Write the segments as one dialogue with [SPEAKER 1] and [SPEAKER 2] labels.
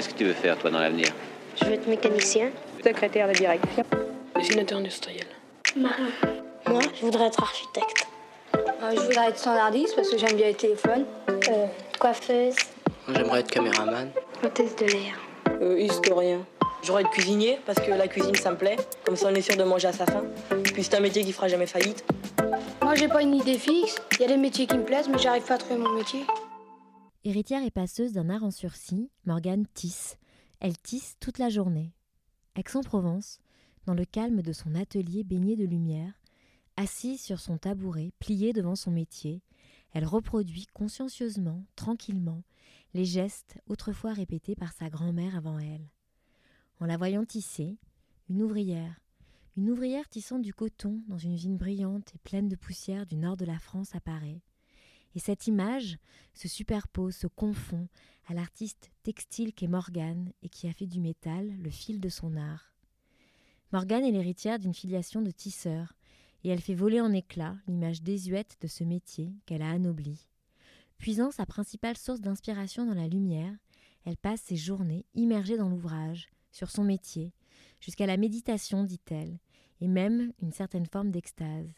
[SPEAKER 1] Qu'est-ce que tu veux faire, toi, dans l'avenir
[SPEAKER 2] Je veux être mécanicien.
[SPEAKER 3] Secrétaire de direction.
[SPEAKER 4] Dessinateur industriel.
[SPEAKER 2] Marin. Moi, je voudrais être architecte.
[SPEAKER 5] Euh, je voudrais être standardiste parce que j'aime bien les téléphones.
[SPEAKER 2] Euh, coiffeuse.
[SPEAKER 6] J'aimerais être caméraman.
[SPEAKER 2] Hôtesse de l'air.
[SPEAKER 3] Euh, historien. J'aurais être cuisinier parce que la cuisine ça me plaît. Comme ça on est sûr de manger à sa faim. Puis c'est un métier qui fera jamais faillite.
[SPEAKER 5] Moi j'ai pas une idée fixe. Il y a des métiers qui me plaisent mais j'arrive pas à trouver mon métier.
[SPEAKER 7] Héritière et passeuse d'un art en sursis, Morgane tisse. Elle tisse toute la journée. Aix-en-Provence, dans le calme de son atelier baigné de lumière, assise sur son tabouret, pliée devant son métier, elle reproduit consciencieusement, tranquillement, les gestes autrefois répétés par sa grand-mère avant elle. En la voyant tisser, une ouvrière, une ouvrière tissant du coton dans une vigne brillante et pleine de poussière du nord de la France apparaît. Et cette image se superpose, se confond à l'artiste textile qu'est Morgane et qui a fait du métal le fil de son art. Morgane est l'héritière d'une filiation de tisseurs, et elle fait voler en éclats l'image désuète de ce métier qu'elle a anobli. Puisant sa principale source d'inspiration dans la lumière, elle passe ses journées immergée dans l'ouvrage, sur son métier, jusqu'à la méditation, dit-elle, et même une certaine forme d'extase.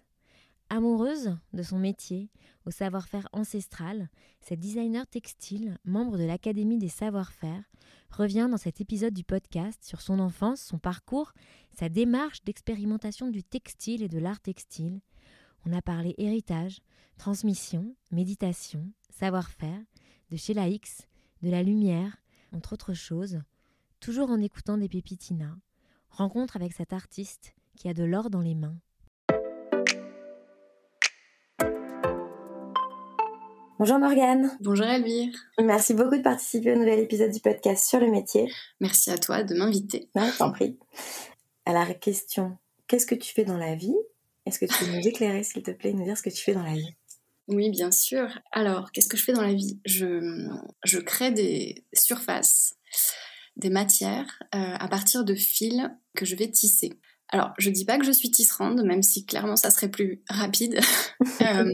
[SPEAKER 7] Amoureuse de son métier, au savoir-faire ancestral, cette designer textile, membre de l'Académie des savoir-faire, revient dans cet épisode du podcast sur son enfance, son parcours, sa démarche d'expérimentation du textile et de l'art textile. On a parlé héritage, transmission, méditation, savoir-faire, de chez la X, de la lumière, entre autres choses, toujours en écoutant des pépitinas. Rencontre avec cet artiste qui a de l'or dans les mains.
[SPEAKER 8] Bonjour Morgane.
[SPEAKER 9] Bonjour Elvire.
[SPEAKER 8] Merci beaucoup de participer au nouvel épisode du podcast sur le métier.
[SPEAKER 9] Merci à toi de m'inviter.
[SPEAKER 8] Non, t'en prie. À la question, qu'est-ce que tu fais dans la vie? Est-ce que tu peux nous éclairer, s'il te plaît, nous dire ce que tu fais dans la vie?
[SPEAKER 9] Oui, bien sûr. Alors, qu'est-ce que je fais dans la vie? Je, je crée des surfaces, des matières euh, à partir de fils que je vais tisser. Alors, je dis pas que je suis tisserande, même si clairement ça serait plus rapide. euh,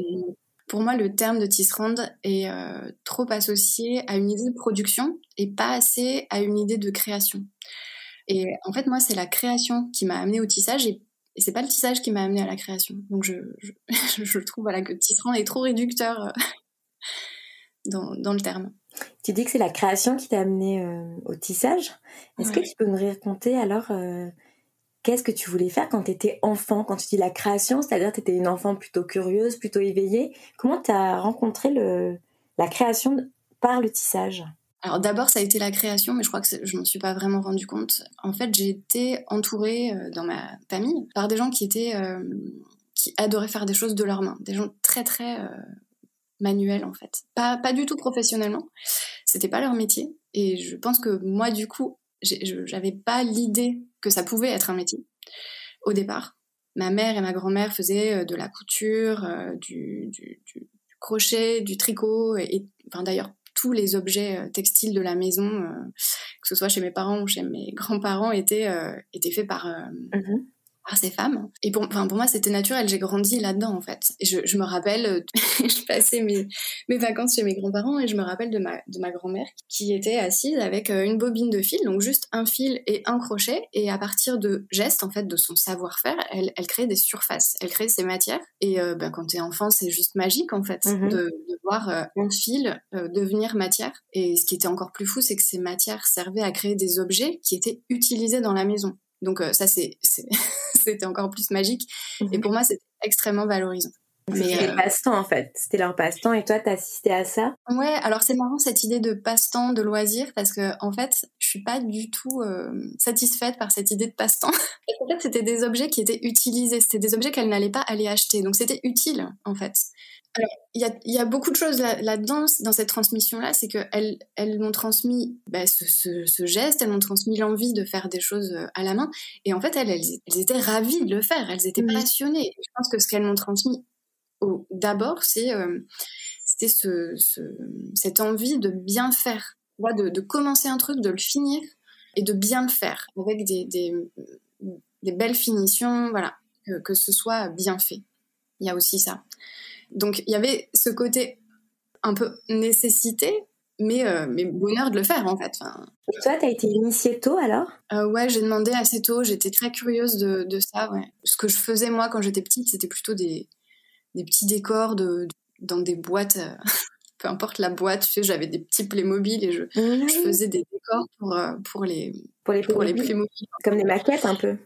[SPEAKER 9] pour moi, le terme de tisserande est euh, trop associé à une idée de production et pas assez à une idée de création. Et en fait, moi, c'est la création qui m'a amené au tissage et, et c'est pas le tissage qui m'a amené à la création. Donc, je, je, je trouve voilà, que tisserand est trop réducteur euh, dans, dans, le terme.
[SPEAKER 8] Tu dis que c'est la création qui t'a amené euh, au tissage. Est-ce ouais. que tu peux nous raconter alors euh, qu'est-ce que tu voulais faire quand tu étais enfant? Quand tu dis la création, c'est-à-dire tu étais une enfant plutôt curieuse, plutôt éveillée. Comment tu as rencontré le, la création par le tissage?
[SPEAKER 9] Alors d'abord, ça a été la création, mais je crois que je m'en suis pas vraiment rendu compte. En fait, j'ai été entourée euh, dans ma famille par des gens qui étaient, euh, qui adoraient faire des choses de leurs mains, des gens très très euh, manuels en fait, pas pas du tout professionnellement. C'était pas leur métier, et je pense que moi du coup, j'avais pas l'idée que ça pouvait être un métier au départ. Ma mère et ma grand-mère faisaient de la couture, du, du, du, crochet, du tricot, et, enfin d'ailleurs tous les objets textiles de la maison, euh, que ce soit chez mes parents ou chez mes grands-parents, étaient, euh, étaient faits par, euh, mmh. Par ces femmes. Et pour, pour moi, c'était naturel. J'ai grandi là-dedans, en fait. Et je, je me rappelle, je passais mes, mes vacances chez mes grands-parents et je me rappelle de ma, de ma grand-mère qui était assise avec une bobine de fil, donc juste un fil et un crochet. Et à partir de gestes, en fait, de son savoir-faire, elle, elle crée des surfaces, elle crée ses matières. Et euh, ben, quand t'es enfant, c'est juste magique, en fait, mmh. de, de, voir euh, un fil euh, devenir matière. Et ce qui était encore plus fou, c'est que ces matières servaient à créer des objets qui étaient utilisés dans la maison. Donc ça, c'est, c'était encore plus magique. Mmh. Et pour moi, c'était extrêmement valorisant.
[SPEAKER 8] C'était euh... passe-temps en fait, c'était leur passe-temps et toi t'assistais à ça?
[SPEAKER 9] Ouais, alors c'est marrant cette idée de passe-temps, de loisir, parce que en fait je suis pas du tout euh, satisfaite par cette idée de passe-temps. en fait c'était des objets qui étaient utilisés, c'était des objets qu'elle n'allait pas aller acheter, donc c'était utile en fait. Alors il y a, y a, beaucoup de choses là-dedans, là dans cette transmission-là, c'est qu'elles elles m'ont transmis bah, ce, ce, ce, geste, elles m'ont transmis l'envie de faire des choses euh, à la main, et en fait elles, elles, elles étaient ravies de le faire, elles étaient mmh. passionnées. Je pense que ce qu'elles m'ont transmis d'abord, c'est euh, c'était ce, ce, cette envie de bien faire, de, de, commencer un truc, de le finir et de bien le faire avec des, des, des belles finitions, voilà, que, que, ce soit bien fait. Il y a aussi ça. Donc il y avait ce côté un peu nécessité mais, euh, mais bonheur de le faire en fait. Enfin,
[SPEAKER 8] Et toi, t'as été initiée tôt alors?
[SPEAKER 9] Euh, ouais, j'ai demandé assez tôt, j'étais très curieuse de, de ça. Ouais. Ce que je faisais moi quand j'étais petite, c'était plutôt des, des petits décors de, dans des boîtes. euh, peu importe la boîte, tu sais, j'avais des petits Playmobil et je, je faisais des décors pour, euh, pour les,
[SPEAKER 8] Pour les
[SPEAKER 9] pour les
[SPEAKER 8] Playmobil. Comme des maquettes un peu.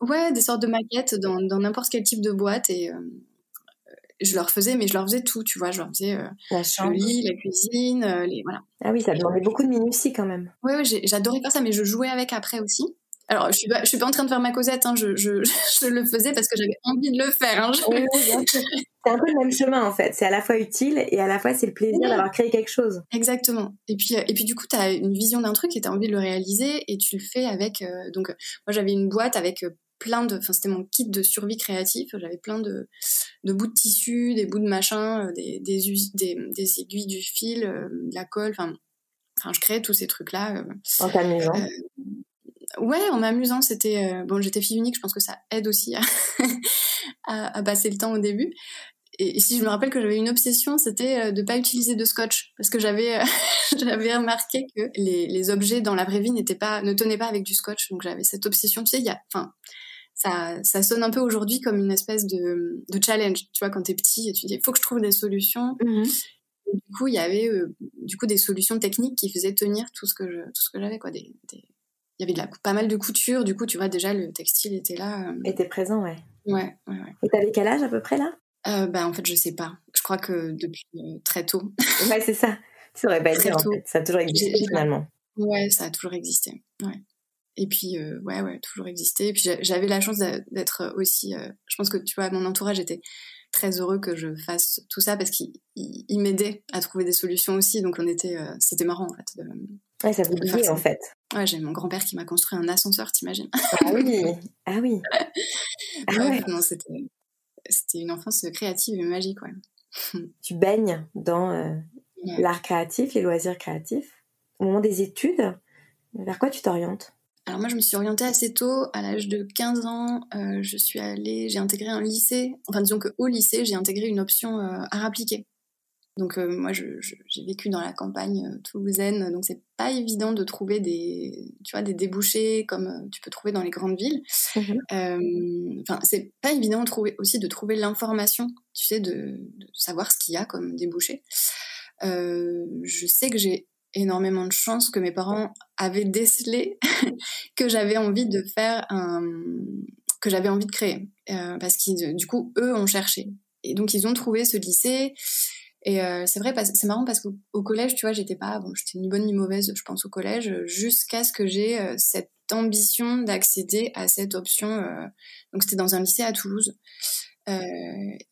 [SPEAKER 9] Ouais, des sortes de maquettes dans dans n'importe quel type de boîte et euh, je leur faisais, mais je leur faisais tout, tu vois, je leur faisais euh,
[SPEAKER 8] La
[SPEAKER 9] le lit, la cuisine, euh, les voilà.
[SPEAKER 8] Ah oui, ça demandait beaucoup de minutie quand même.
[SPEAKER 9] Ouais, j'adorais faire ça, mais je jouais avec après aussi. Alors, je suis pas, je suis pas en train de faire ma Cosette, hein, je, je, je le faisais parce que j'avais envie de le faire. Hein, je-
[SPEAKER 8] Oui. C'est un peu le même chemin en fait. C'est à la fois utile et à la fois c'est le plaisir
[SPEAKER 9] Oui.
[SPEAKER 8] d'avoir créé quelque chose.
[SPEAKER 9] Exactement. Et puis, euh, et puis du coup, tu as une vision d'un truc et tu as envie de le réaliser et tu le fais avec. euh, donc, euh, moi, j'avais une boîte avec plein de. Enfin, c'était mon kit de survie créatif. J'avais plein de, de bouts de tissu, des bouts de machin, des, des, us- des, des aiguilles du fil, de la colle. Enfin, enfin, je créais tous ces trucs-là. euh,
[SPEAKER 8] En t'amusant.
[SPEAKER 9] Ouais, en m'amusant, c'était euh, bon. J'étais fille unique, je pense que ça aide aussi à, à, à passer le temps au début. Et, si je me rappelle que j'avais une obsession, c'était euh, de pas utiliser de scotch parce que j'avais euh, j'avais remarqué que les, les objets dans la vraie vie n'étaient pas ne tenaient pas avec du scotch. Donc j'avais cette obsession. Tu sais, il y a, enfin, ça ça sonne un peu aujourd'hui comme une espèce de, de challenge. Tu vois, quand t'es petit, et tu dis, il faut que je trouve des solutions. Et du coup, il y avait euh, du coup des solutions techniques qui faisaient tenir tout ce que je, tout ce que j'avais quoi. Des, des- Il y avait de la, pas mal de couture. Du coup, tu vois déjà le textile était là. euh,
[SPEAKER 8] t'es présent, ouais.
[SPEAKER 9] Ouais, ouais, ouais.
[SPEAKER 8] Et t'avais quel âge à peu près là?
[SPEAKER 9] Euh, bah, en fait, je sais pas. Je crois que depuis euh, très tôt.
[SPEAKER 8] Ouais, c'est ça. Ça aurait pas
[SPEAKER 9] Très
[SPEAKER 8] été en fait. Ça a toujours existé finalement.
[SPEAKER 9] Ouais, ça a toujours existé. Ouais. Et puis, euh, ouais, ouais, toujours existé. Et puis, j'a- j'avais la chance d'être aussi. euh, je pense que, tu vois, mon entourage était très heureux que je fasse tout ça parce qu'il il- il m'aidait à trouver des solutions aussi. Donc, on était. C'était marrant, en fait. de-
[SPEAKER 8] Ouais, ça vous liait en fait.
[SPEAKER 9] Ouais, j'ai mon grand-père qui m'a construit un ascenseur, t'imagines
[SPEAKER 8] Ah oui. Ah oui. Ah
[SPEAKER 9] Bref,
[SPEAKER 8] ouais.
[SPEAKER 9] non, c'était. C'était une enfance créative et magique, ouais.
[SPEAKER 8] Tu baignes dans euh, l'art créatif, les loisirs créatifs. Au moment des études, vers quoi tu t'orientes?
[SPEAKER 9] Alors moi, je me suis orientée assez tôt. À l'âge de 15 ans, euh, je suis allée, j'ai intégré un lycée. Enfin, disons qu'au lycée, j'ai intégré une option euh, art appliqué. Donc euh, moi, je- je- j'ai vécu dans la campagne euh, toulousaine, donc c'est pas évident de trouver des, tu vois, des débouchés comme euh, tu peux trouver dans les grandes villes.
[SPEAKER 8] Mhm.
[SPEAKER 9] Euh, Enfin, c'est pas évident de trouver aussi de trouver l'information, tu sais, de, de savoir ce qu'il y a comme débouché. Euh, je sais que j'ai énormément de chance que mes parents avaient décelé que j'avais envie de faire un que j'avais envie de créer parce qu'ils du coup eux ont cherché et donc ils ont trouvé ce lycée et euh, c'est vrai c'est marrant parce qu'au au collège tu vois j'étais pas bon j'étais ni bonne ni mauvaise je pense au collège jusqu'à ce que j'ai euh, cette ambition d'accéder à cette option euh, donc c'était dans un lycée à Toulouse. Euh,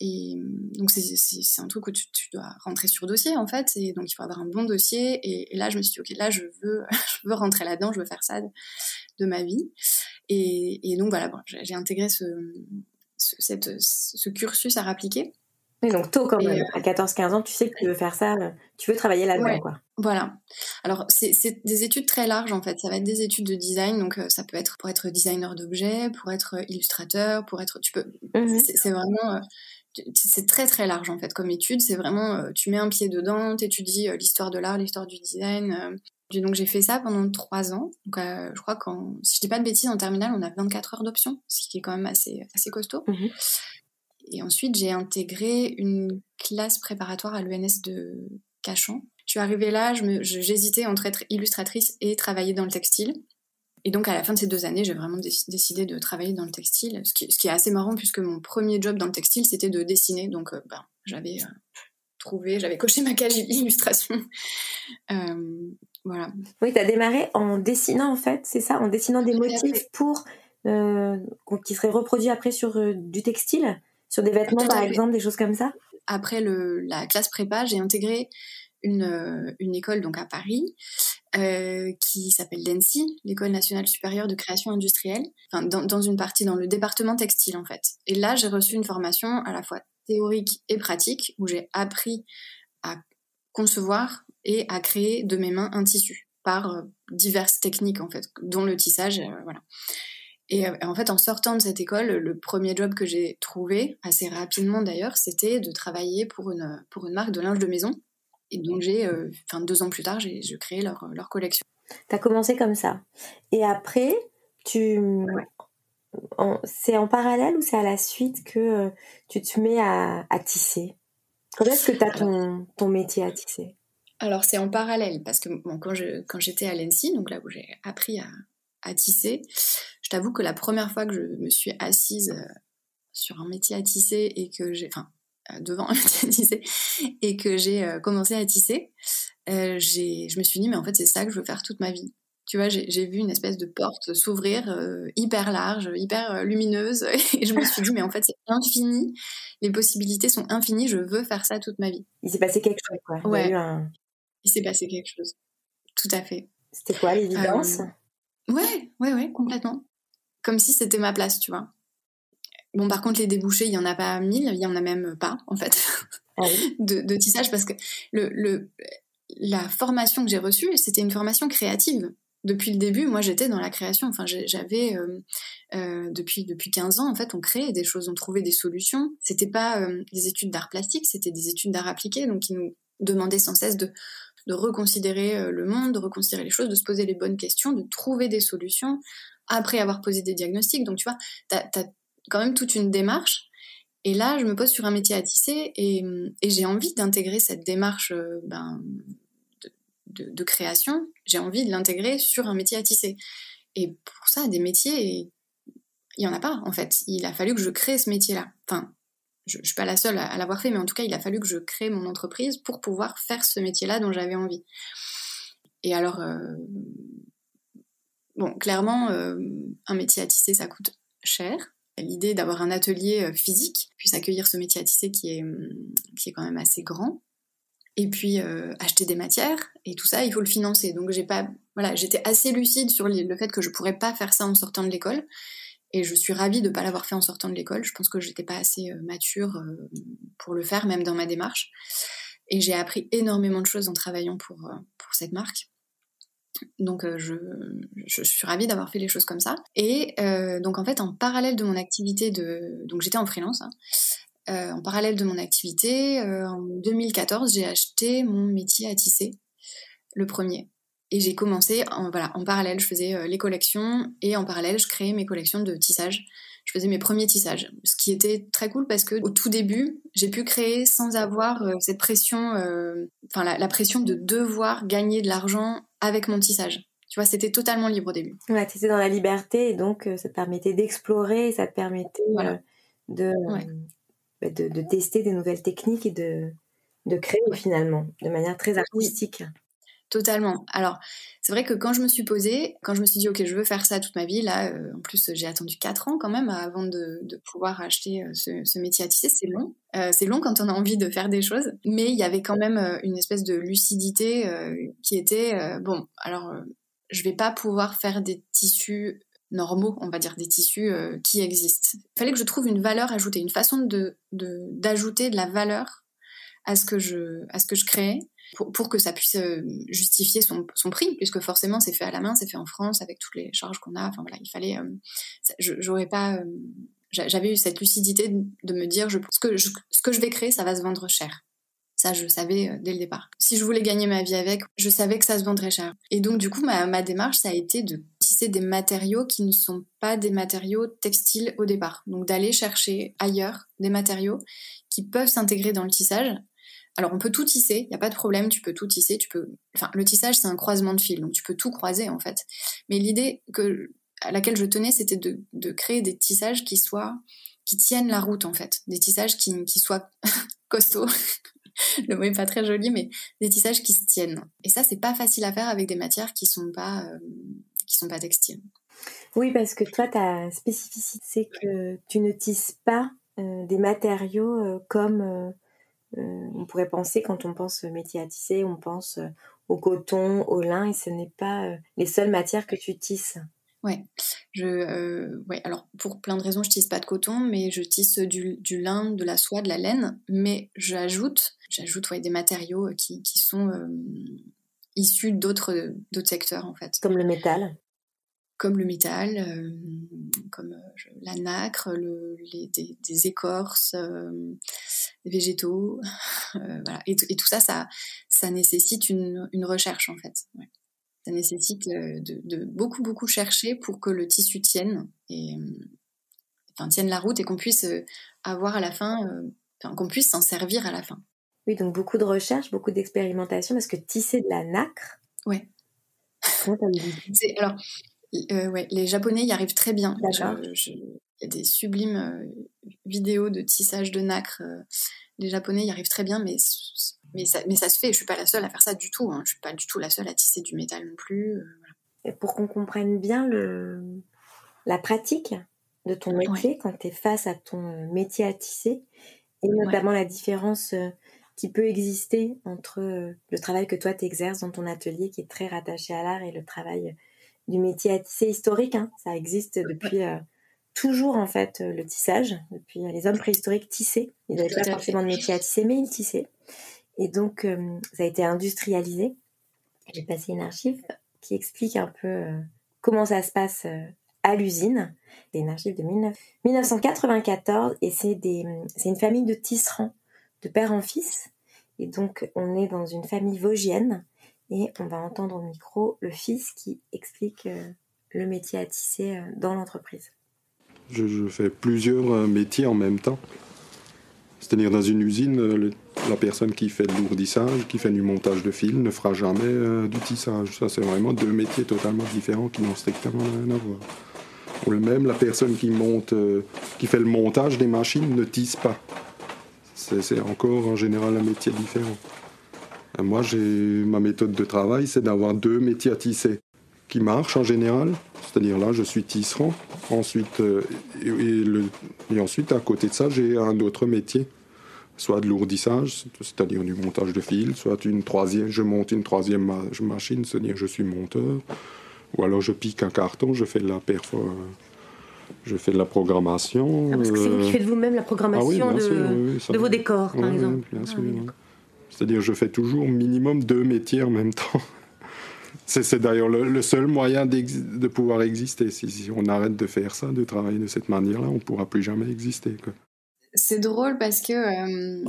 [SPEAKER 9] et donc c'est un truc où tu, dois rentrer sur dossier en fait et donc il faut avoir un bon dossier. Et, là je me suis dit ok là je veux je veux rentrer là-dedans je veux faire ça de, ma vie. Et, et donc voilà bon, j'ai intégré ce, ce, ce cursus à appliquer
[SPEAKER 8] Oui, donc tôt quand
[SPEAKER 9] Et,
[SPEAKER 8] même. À 14-15 ans, tu sais que tu veux faire ça, euh, tu veux travailler là-dedans,
[SPEAKER 9] Ouais.
[SPEAKER 8] quoi.
[SPEAKER 9] Voilà. Alors, c'est des études très larges, en fait. Ça va être des études de design. Donc, euh, ça peut être pour être designer d'objets, pour être euh, illustrateur, pour être... Tu peux...
[SPEAKER 8] Mhm.
[SPEAKER 9] C'est vraiment... euh, tu- C'est très, très large, en fait, comme étude. C'est vraiment... euh, Tu mets un pied dedans, t'étudies euh, l'histoire de l'art, l'histoire du design. euh. Donc, j'ai fait ça pendant trois ans. Donc, euh, je crois qu'en... Si je dis pas de bêtises, en terminale, on a 24 heures d'options, ce qui est quand même assez, assez costaud.
[SPEAKER 8] Mhm.
[SPEAKER 9] Et ensuite, j'ai intégré une classe préparatoire à l'ENS de Cachan. Je suis arrivée là, j'hésitais entre être illustratrice et travailler dans le textile. Et donc, à la fin de ces deux années, j'ai vraiment déc- décidé de travailler dans le textile, ce qui, ce qui est assez marrant puisque mon premier job dans le textile, c'était de dessiner. Donc, euh, ben, j'avais euh, trouvé, j'avais coché ma cage illustration. Euh, voilà.
[SPEAKER 8] Oui, tu as démarré en dessinant, en fait, c'est ça? En dessinant des motifs pour. qui seraient reproduits après sur du textile? Sur des vêtements, par exemple, des choses comme ça?
[SPEAKER 9] Après le, la classe prépa, j'ai intégré une, euh, une école donc à Paris euh, qui s'appelle l'ENSI, l'École nationale supérieure de création industrielle, enfin, dans, dans une partie dans le département textile en fait. Et là, j'ai reçu une formation à la fois théorique et pratique où j'ai appris à concevoir et à créer de mes mains un tissu par euh, diverses techniques en fait, dont le tissage, euh, voilà. Et euh, en fait, en sortant de cette école, le premier job que j'ai trouvé, assez rapidement d'ailleurs, c'était de travailler pour une, pour une marque de linge de maison. Et donc, j'ai, enfin, deux ans plus tard, j'ai, créé leur, leur collection.
[SPEAKER 8] Tu as commencé comme ça. Et après, tu. C'est en parallèle ou c'est à la suite que tu te mets à, à tisser? Quand est-ce que tu as ton, ton métier à tisser?
[SPEAKER 9] alors c'est en parallèle parce que quand je quand j'étais à l'ENSI, donc là où j'ai appris à, à, tisser, je t'avoue que la première fois que je me suis assise euh, sur un métier à tisser et que j'ai, enfin euh, devant un métier à tisser et que j'ai euh, commencé à tisser, j'ai, je me suis dit mais en fait c'est ça que je veux faire toute ma vie. Tu vois, j'ai vu une espèce de porte s'ouvrir hyper large, hyper lumineuse, et je me suis dit mais en fait c'est infini, les possibilités sont infinies, je veux faire ça toute ma vie.
[SPEAKER 8] Il s'est passé quelque chose quoi.
[SPEAKER 9] Ouais il s'est passé quelque chose. Tout à fait.
[SPEAKER 8] C'était quoi l'évidence?
[SPEAKER 9] Euh, Ouais, ouais, ouais, complètement. Comme si c'était ma place, tu vois. Bon, par contre, les débouchés, il y en a pas mille, il y en a même pas, en fait, ah de, tissage, parce que le, le la formation que j'ai reçue, c'était une formation créative. Depuis le début, moi, j'étais dans la création. Enfin, j'avais euh, euh, depuis depuis 15 ans, en fait, on créait des choses, on trouvait des solutions. C'était pas des études d'art plastique, c'était des études d'art appliqué, donc qui nous demandaient sans cesse de de reconsidérer euh, le monde, de reconsidérer les choses, de se poser les bonnes questions, de trouver des solutions après avoir posé des diagnostics. Donc tu vois, tu as, quand même toute une démarche. Et là, je me pose sur un métier à tisser et, j'ai envie d'intégrer cette démarche euh, ben, de, création. J'ai envie de l'intégrer sur un métier à tisser. Et pour ça, des métiers, il n'y en a pas en fait. Il a fallu que je crée ce métier-là. Enfin, je ne suis pas la seule à, l'avoir fait, mais en tout cas, il a fallu que je crée mon entreprise pour pouvoir faire ce métier-là dont j'avais envie. Et alors, euh, bon, clairement, euh, un métier à tisser, ça coûte cher. L'idée d'avoir un atelier euh, physique, puis accueillir ce métier à tisser qui est, qui est quand même assez grand, et puis acheter des matières, et tout ça, il faut le financer. Donc, j'ai pas, voilà, j'étais assez lucide sur le fait que je pourrais pas faire ça en sortant de l'école. Et je suis ravie de ne pas l'avoir fait en sortant de l'école. Je pense que je n'étais pas assez euh, mature euh, pour le faire, même dans ma démarche. Et j'ai appris énormément de choses en travaillant pour, euh, pour cette marque. Donc je, je, suis ravie d'avoir fait les choses comme ça. Et donc en fait, en parallèle de mon activité de... Donc j'étais en freelance. Hein. en parallèle de mon activité, en 2014, j'ai acheté mon métier à tisser, le premier. Et j'ai commencé, en, voilà, en parallèle, je faisais euh, les collections et en parallèle, je créais mes collections de tissage. Je faisais mes premiers tissages, ce qui était très cool parce que au tout début, j'ai pu créer sans avoir euh, cette pression, euh, enfin la, pression de devoir gagner de l'argent avec mon tissage. Tu vois, c'était totalement libre au début.
[SPEAKER 8] Ouais, tu étais dans la liberté et donc ça te permettait d'explorer, ça te permettait de, de, de, tester des nouvelles techniques et de, de créer finalement de manière très artistique.
[SPEAKER 9] Totalement. Alors, c'est vrai que quand je me suis posée, quand je me suis dit, OK, je veux faire ça toute ma vie, là, euh, en plus, j'ai attendu 4 ans quand même avant de, pouvoir acheter euh, ce, métier à tisser. C'est long. Euh, c'est long quand on a envie de faire des choses. Mais il y avait quand même une espèce de lucidité qui était, bon, alors, je vais pas pouvoir faire des tissus normaux, on va dire, des tissus qui existent. Il fallait que je trouve une valeur ajoutée, une façon de d'ajouter de, la valeur à ce que je, à ce que je créais pour, que ça puisse euh, justifier son, prix, puisque forcément c'est fait à la main, c'est fait en France avec toutes les charges qu'on a. Enfin voilà, il fallait. Euh, j'aurais pas. Euh, j'avais eu cette lucidité de, me dire, ce, que je, ce que je vais créer, ça va se vendre cher. Ça, je savais dès le départ. Si je voulais gagner ma vie avec, je savais que ça se vendrait cher. Et donc, du coup, ma, ma démarche, ça a été de tisser des matériaux qui ne sont pas des matériaux textiles au départ. Donc, d'aller chercher ailleurs des matériaux qui peuvent s'intégrer dans le tissage alors on peut tout tisser, il n'y a pas de problème, tu peux tout tisser, tu peux. Enfin, le tissage c'est un croisement de fils, donc tu peux tout croiser en fait. Mais l'idée que à laquelle je tenais, c'était de, créer des tissages qui soient qui tiennent la route en fait, des tissages qui, qui soient costauds. le mot est pas très joli, mais des tissages qui se tiennent. Et ça, c'est pas facile à faire avec des matières qui sont pas euh, qui sont pas textiles.
[SPEAKER 8] Oui, parce que toi, ta spécificité, c'est que tu ne tisses pas euh, des matériaux euh, comme euh, on pourrait penser, quand on pense métier à tisser, on pense euh, au coton, au lin, et ce n'est pas euh, les seules matières que tu tisses.
[SPEAKER 9] Ouais, je, ouais. Alors pour plein de raisons, je tisse pas de coton, mais je tisse du, lin, de la soie, de la laine. Mais j'ajoute, j'ajoute ouais, des matériaux qui, sont issus d'autres d'autres secteurs en fait.
[SPEAKER 8] Comme le métal.
[SPEAKER 9] Comme le métal, comme la nacre, le, les, des, écorces, végétaux, voilà. Et, tout ça, ça, ça nécessite une, une recherche en fait. Ça nécessite de, de, beaucoup beaucoup chercher pour que le tissu tienne et enfin tienne la route et qu'on puisse avoir à la fin, qu'on puisse s'en servir à la fin.
[SPEAKER 8] Oui, donc beaucoup de recherche, beaucoup d'expérimentation, parce que tisser de la nacre.
[SPEAKER 9] Ouais. alors, euh, ouais, les Japonais y arrivent très bien. Il y a des sublimes euh, vidéos de tissage de nacre. Euh, les Japonais y arrivent très bien, mais, mais, ça, mais ça se fait. Je suis pas la seule à faire ça du tout. Hein. Je suis pas du tout la seule à tisser du métal non plus.
[SPEAKER 8] Et pour qu'on comprenne bien le, la pratique de ton métier, quand tu es face à ton métier à tisser, et notamment la différence qui peut exister entre euh, le travail que toi tu exerces dans ton atelier qui est très rattaché à l'art et le travail du métier à tisser historique. Hein. Ça existe depuis euh, toujours en fait euh, le tissage, depuis les hommes préhistoriques tissaient. Ils n'avaient pas forcément de métier à tisser, mais ils tissaient. Et donc ça a été industrialisé. J'ai passé une archive qui explique un peu comment ça se passe à l'usine. C'est une archive de 1994 et c'est une famille de tisserands de père en fils. Et donc, on est dans une famille vosgienne et on va entendre au micro le fils qui explique euh, le métier à tisser euh, dans l'entreprise.
[SPEAKER 1] Je, fais plusieurs euh, métiers en même temps. C'est-à-dire dans une usine, la personne qui fait de l'ourdissage, qui fait du montage de fil, ne fera jamais du tissage. Ça, c'est vraiment deux métiers totalement différents qui n'ont strictement rien à voir. Ou même la personne qui monte, qui fait le montage des machines ne tisse pas. C'est encore en général un métier différent. moi, j'ai ma méthode de travail, c'est d'avoir deux métiers à tisser qui marchent en général. C'est-à-dire là, je suis tisserand. Ensuite, euh, et, ensuite, à côté de ça, j'ai un autre métier, soit de lourdissage, c'est-à-dire du montage de fil, soit une troisième, je monte une troisième machine, c'est-à-dire je suis monteur, ou alors je pique un carton, je fais de la performance je fais de la programmation.
[SPEAKER 8] Ah, parce que c'est vous qui euh, faites vous-même la programmation ah de, vos décors, par exemple.
[SPEAKER 1] Ah C'est-à-dire, je fais toujours minimum deux métiers en même temps. C'est d'ailleurs le, seul moyen de pouvoir exister. Si, on arrête de faire ça, de travailler de cette manière-là, on ne pourra plus jamais exister.
[SPEAKER 9] C'est drôle parce que, euh,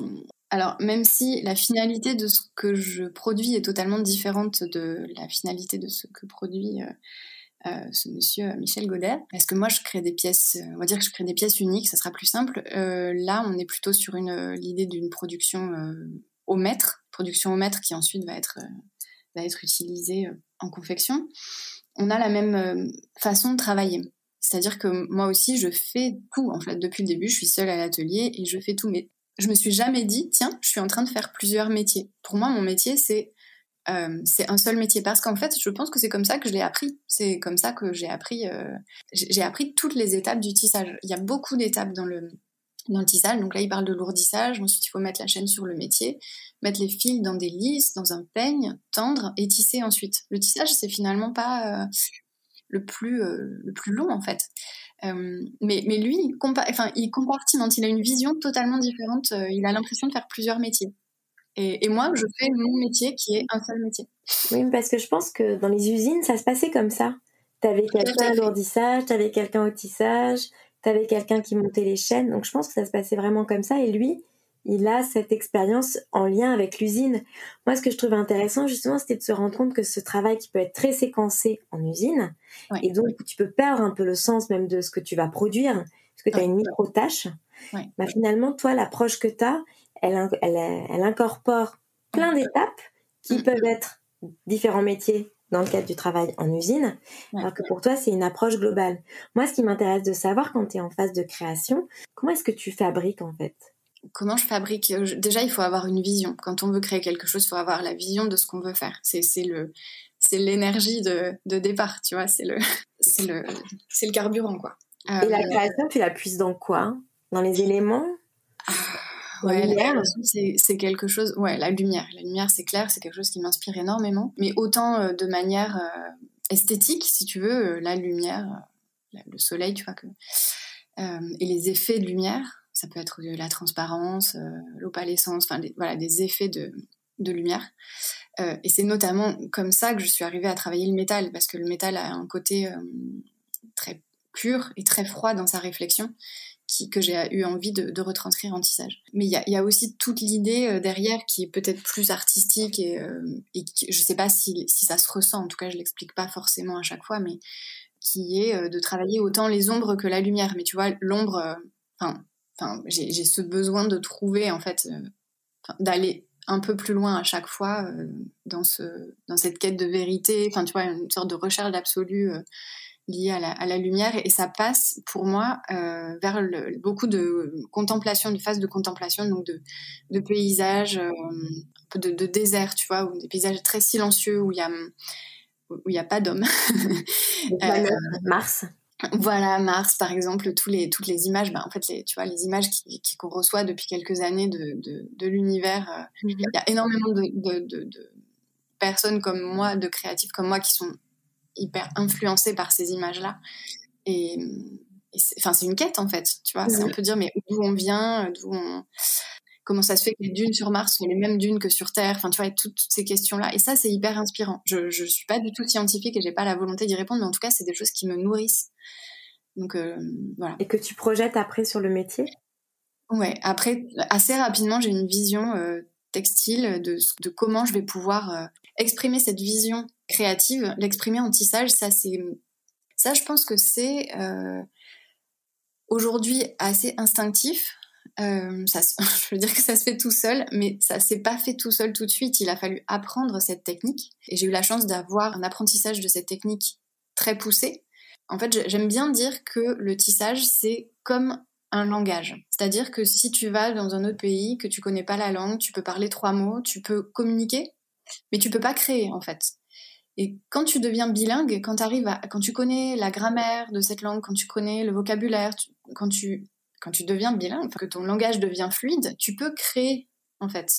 [SPEAKER 9] alors même si la finalité de ce que je produis est totalement différente de la finalité de ce que produit euh, euh, ce monsieur Michel Godet. Est-ce que moi je crée des pièces, on va dire que je crée des pièces uniques, ça sera plus simple. là, on est plutôt sur l'idée d'une production au mètre, production au mètre qui ensuite va être va être utilisée en confection. On a la même façon de travailler. C'est-à-dire que moi aussi, je fais tout. En fait, depuis le début, je suis seule à l'atelier et je fais tout. Mais je me suis jamais dit, tiens, je suis en train de faire plusieurs métiers. Pour moi, mon métier, c'est euh, c'est un seul métier parce qu'en fait je pense que c'est comme ça que je l'ai appris c'est comme ça que j'ai appris euh, j'ai appris toutes les étapes du tissage il y a beaucoup d'étapes dans le dans le tissage donc là il parle de lourdissage ensuite il faut mettre la chaîne sur le métier mettre les fils dans des lisses dans un peigne tendre et tisser ensuite le tissage c'est finalement pas euh, le plus le plus long en fait mais, mais lui, il, enfin, il compartimente, il a une vision totalement différente, il a l'impression de faire plusieurs métiers. Et, moi, je fais mon métier qui est un seul métier.
[SPEAKER 8] Oui, parce que je pense que dans les usines, ça se passait comme ça. Tu avais quelqu'un à lourdissage, tu avais quelqu'un au tissage, tu avais quelqu'un qui montait les chaînes. Donc je pense que ça se passait vraiment comme ça. Et lui, il a cette expérience en lien avec l'usine. Moi, ce que je trouvais intéressant, justement, c'était de se rendre compte que ce travail qui peut être très séquencé en usine, et donc tu peux perdre un peu le sens même de ce que tu vas produire, parce que tu as une micro-tâche. Bah, finalement, toi, l'approche que tu as, elle, incorpore plein d'étapes qui mm. peuvent être différents métiers dans le cadre du travail en usine, alors que pour toi, c'est une approche globale. Moi, ce qui m'intéresse de savoir quand tu es en phase de création, comment est-ce que tu fabriques en fait?
[SPEAKER 9] Comment je fabrique? Déjà, il faut avoir une vision. Quand on veut créer quelque chose, il faut avoir la vision de ce qu'on veut faire. C'est le c'est l'énergie de, départ, tu vois, c'est le c'est le c'est le carburant quoi.
[SPEAKER 8] Et la euh, création, tu la puisses dans quoi? Dans les éléments?
[SPEAKER 9] Ouais, c'est quelque chose. Ouais, la lumière. La lumière, c'est clair, c'est quelque chose qui m'inspire énormément. Mais autant euh, de manière euh, esthétique, si tu veux, euh, la lumière, le soleil, tu vois que. et les effets de lumière, ça peut être la transparence, l'opalescence, enfin, voilà, des effets de, de lumière. et c'est notamment comme ça que je suis arrivée à travailler le métal, parce que le métal a un côté très pur et très froid dans sa réflexion que j'ai eu envie de, retranscrire en tissage. Mais il y a, aussi toute l'idée euh, derrière qui est peut-être plus artistique et, euh, et je sais pas si, ça se ressent, en tout cas je l'explique pas forcément à chaque fois, mais qui est euh, de travailler autant les ombres que la lumière. Mais tu vois, l'ombre, enfin, j'ai ce besoin de trouver, en fait, d'aller un peu plus loin à chaque fois dans cette quête de vérité, enfin tu vois, une sorte de recherche d'absolu lié à la, lumière et ça passe pour moi euh, vers beaucoup de contemplation, de phases de contemplation, donc de, de paysages, euh, un peu de, de, désert, tu vois, ou des paysages très silencieux où il y a où il y a pas d'hommes.
[SPEAKER 8] Euh, Mars.
[SPEAKER 9] Voilà, Mars, par exemple, tous les, toutes les images, ben, en fait, les, tu vois, les images qu'on reçoit depuis quelques années de, de, de l'univers, mhm. il y a énormément de, de, personnes comme moi, de créatifs comme moi, qui sont hyper influencé par ces images-là. Et, enfin, c'est une quête en fait, tu vois. C'est un peu dire, mais d'où on vient, d'où on comment ça se fait que les dunes sur Mars sont les mêmes dunes que sur Terre, enfin tu vois, toutes, toutes ces questions-là. Et ça, c'est hyper inspirant. Je, je suis pas du tout scientifique et j'ai pas la volonté d'y répondre, mais en tout cas, c'est des choses qui me nourrissent. Donc euh, voilà.
[SPEAKER 8] Et que tu projettes après sur le métier?
[SPEAKER 9] Ouais, après, assez rapidement, j'ai une vision euh, textile de, de, comment je vais pouvoir euh, exprimer cette vision créative, l'exprimer en tissage, ça c'est ça je pense que c'est euh, aujourd'hui assez instinctif. Euh, ça, je veux dire que ça se fait tout seul, mais ça s'est pas fait tout seul tout de suite. Il a fallu apprendre cette technique et j'ai eu la chance d'avoir un apprentissage de cette technique très poussé. En fait, j'aime bien dire que le tissage c'est comme un langage. C'est-à-dire que si tu vas dans un autre pays, que tu connais pas la langue, tu peux parler trois mots, tu peux communiquer, mais tu peux pas créer en fait. Et quand tu deviens bilingue, quand, arrives quand tu connais la grammaire de cette langue, quand tu connais le vocabulaire, quand, tu, quand tu deviens bilingue, que ton langage devient fluide, tu peux créer en fait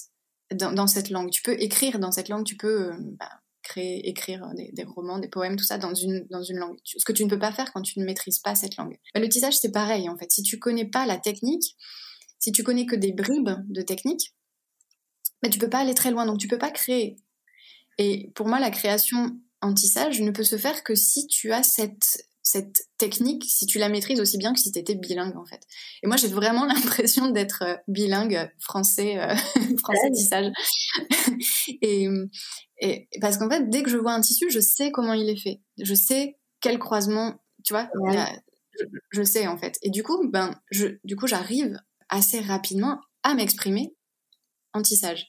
[SPEAKER 9] dans, cette langue. Tu peux écrire dans cette langue, tu peux euh, bah, créer, écrire des, romans, des poèmes, tout ça dans une, dans une langue. Ce que tu ne peux pas faire quand tu ne maîtrises pas cette langue. Bah, le tissage, c'est pareil en fait. Si tu connais pas la technique, si tu connais que des bribes de technique, mais bah, tu peux pas aller très loin, donc tu peux pas créer. Et pour moi, la création en tissage ne peut se faire que si tu as cette, cette technique, si tu la maîtrises aussi bien que si tu étais bilingue, en fait. Et moi, j'ai vraiment l'impression d'être euh, bilingue français, euh, français tissage. et, et, parce qu'en fait, dès que je vois un tissu, je sais comment il est fait. Je sais quel croisement, tu vois, je, je, sais, en fait. Et du coup, ben, je, du coup, j'arrive assez rapidement à m'exprimer en tissage.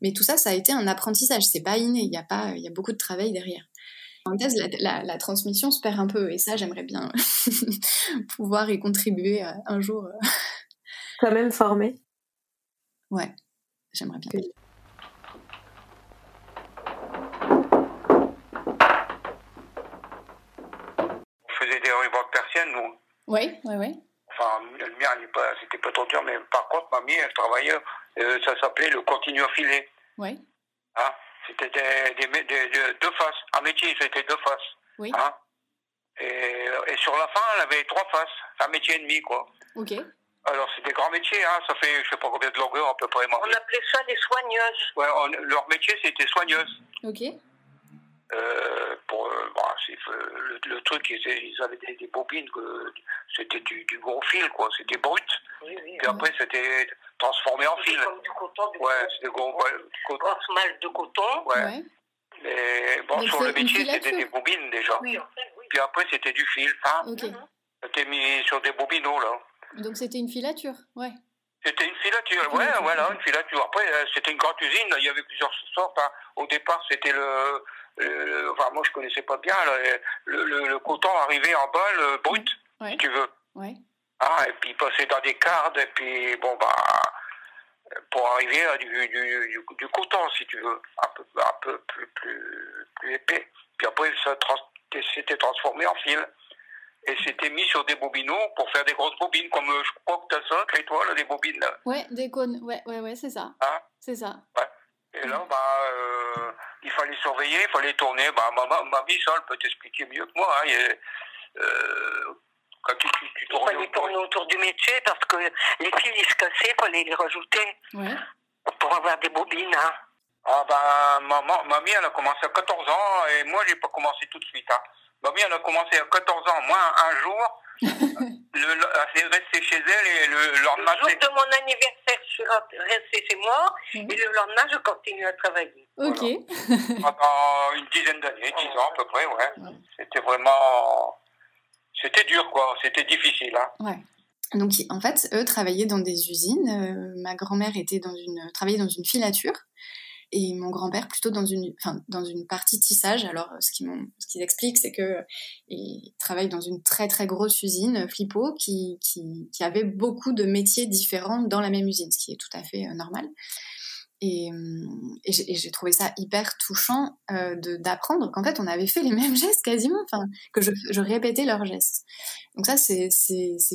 [SPEAKER 9] Mais tout ça, ça a été un apprentissage. C'est pas inné. Il y a pas, il y a beaucoup de travail derrière. En thèse, la, transmission se perd un peu. Et ça, j'aimerais bien pouvoir y contribuer euh, un jour. Euh.
[SPEAKER 8] Quand même formé.
[SPEAKER 9] Ouais, j'aimerais bien.
[SPEAKER 4] Vous faisiez des rubans de persienne, nous
[SPEAKER 9] Oui, oui, oui.
[SPEAKER 4] Enfin, le mien, c'était pas trop dur, mais par contre, mamie, elle travaillait, euh, ça s'appelait le continuo filet.
[SPEAKER 9] Oui.
[SPEAKER 4] Hein c'était des, des, deux faces. Un métier, c'était deux faces.
[SPEAKER 9] Oui.
[SPEAKER 4] Hein et, et, sur la fin, elle avait trois faces. Un métier et demi, quoi.
[SPEAKER 9] Ok.
[SPEAKER 4] Alors, c'est des grands métiers, hein. Ça fait, je sais pas combien de longueur, à peu près.
[SPEAKER 10] On appelait ça des soigneuses.
[SPEAKER 4] Ouais, leur métier, c'était soigneuse.
[SPEAKER 9] Ok.
[SPEAKER 4] Euh, pour euh, bah, le, le, truc, ils, avaient des, des bobines, c'était du, du, gros fil, quoi. C'était brut.
[SPEAKER 10] Oui, oui,
[SPEAKER 4] Puis après, c'était transformé en fil.
[SPEAKER 10] Comme du coton, du
[SPEAKER 4] ouais, c'était gros. Ouais,
[SPEAKER 10] coton. de coton.
[SPEAKER 4] Ouais. Mais bon, sur le métier, c'était des bobines déjà.
[SPEAKER 10] Oui, en fait, oui.
[SPEAKER 4] Puis après, c'était du fil. Hein.
[SPEAKER 9] Ok.
[SPEAKER 4] C'était mis sur des bobineaux, là.
[SPEAKER 9] Donc c'était une filature, ouais.
[SPEAKER 4] C'était une filature, ouais, voilà, une filature. Après, euh, c'était une grande usine, il y avait plusieurs sortes. Hein. Au départ, c'était le, enfin, moi, je connaissais pas bien, le, le, le, coton arrivait en balle brut,
[SPEAKER 9] ouais.
[SPEAKER 4] si tu veux.
[SPEAKER 9] Ouais.
[SPEAKER 4] Ah, et puis il passait dans des cardes, et puis, bon, bah, pour arriver à du, du, du, coton, si tu veux, un peu, un peu plus, plus, plus épais. Puis après, ça s'était transformé en fil et c'était mis sur des bobineaux pour faire des grosses bobines, comme euh, je crois que tu as ça, toi, là, des bobines. Là.
[SPEAKER 9] Ouais, des cônes, ouais, ouais, ouais, c'est ça.
[SPEAKER 4] Hein?
[SPEAKER 9] C'est ça.
[SPEAKER 4] Ouais. Et là, bah, euh, il fallait surveiller, il fallait tourner. Bah, ma, ma, vie, ça, elle peut t'expliquer mieux que moi. Hein. Et, euh, quand tu, tu, tu
[SPEAKER 10] tournes fallait tourner autour du métier parce que les fils, ils se cassaient, il fallait les rajouter
[SPEAKER 9] ouais.
[SPEAKER 10] pour avoir des bobines. Hein.
[SPEAKER 4] Ah, bah, maman, mamie, elle a commencé à 14 ans et moi, j'ai pas commencé tout de suite. Hein. Ma mère, elle a commencé à 14 ans. Moi, un jour, le, elle est restée chez elle et le lendemain...
[SPEAKER 10] Le jour de mon anniversaire, je suis restée chez moi et le lendemain, je continue à travailler.
[SPEAKER 9] Ok.
[SPEAKER 4] Pendant une dizaine d'années, 10 ans à peu près, ouais. C'était vraiment... C'était dur, quoi. C'était difficile, hein.
[SPEAKER 9] Ouais. Donc, en fait, eux travaillaient dans des usines. Euh, ma grand-mère était dans une, travaillait dans une filature et mon grand-père plutôt dans une, enfin, dans une partie tissage. Alors, ce qu'ils qu'ils expliquent, c'est que ils travaillent dans une très très grosse usine, Flippo, qui, qui, qui, avait beaucoup de métiers différents dans la même usine, ce qui est tout à fait euh, normal. Et, et j'ai trouvé ça hyper touchant euh, d'apprendre qu'en fait on avait fait les mêmes gestes quasiment, enfin que je, je répétais leurs gestes. Donc ça c'est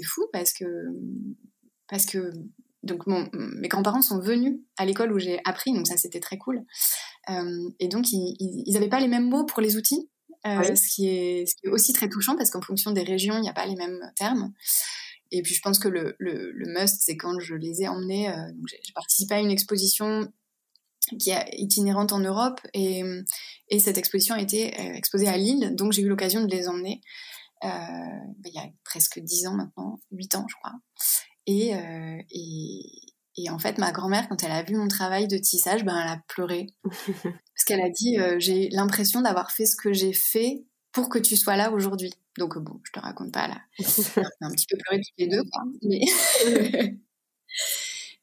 [SPEAKER 9] fou parce que parce que donc mon, mes grands-parents sont venus à l'école où j'ai appris, donc ça c'était très cool. Euh, et donc ils n'avaient pas les mêmes mots pour les outils, euh, ce, qui est, ce, qui est, aussi très touchant parce qu'en fonction des régions il n'y a pas les mêmes termes. Et puis je pense que le, le, le must, c'est quand je les ai emmenés. Euh, j'ai participé à une exposition qui est itinérante en Europe et, et cette exposition a été euh, exposée à Lille, donc j'ai eu l'occasion de les emmener euh, ben, il y a presque dix ans maintenant, huit ans je crois. Et, euh, et, et, en fait, ma grand-mère, quand elle a vu mon travail de tissage, ben, elle a pleuré. Parce qu'elle a dit euh, J'ai l'impression d'avoir fait ce que j'ai fait pour que tu sois là aujourd'hui. Donc, bon, je te raconte pas là. On a un petit peu pleuré tous les deux, quoi. Mais.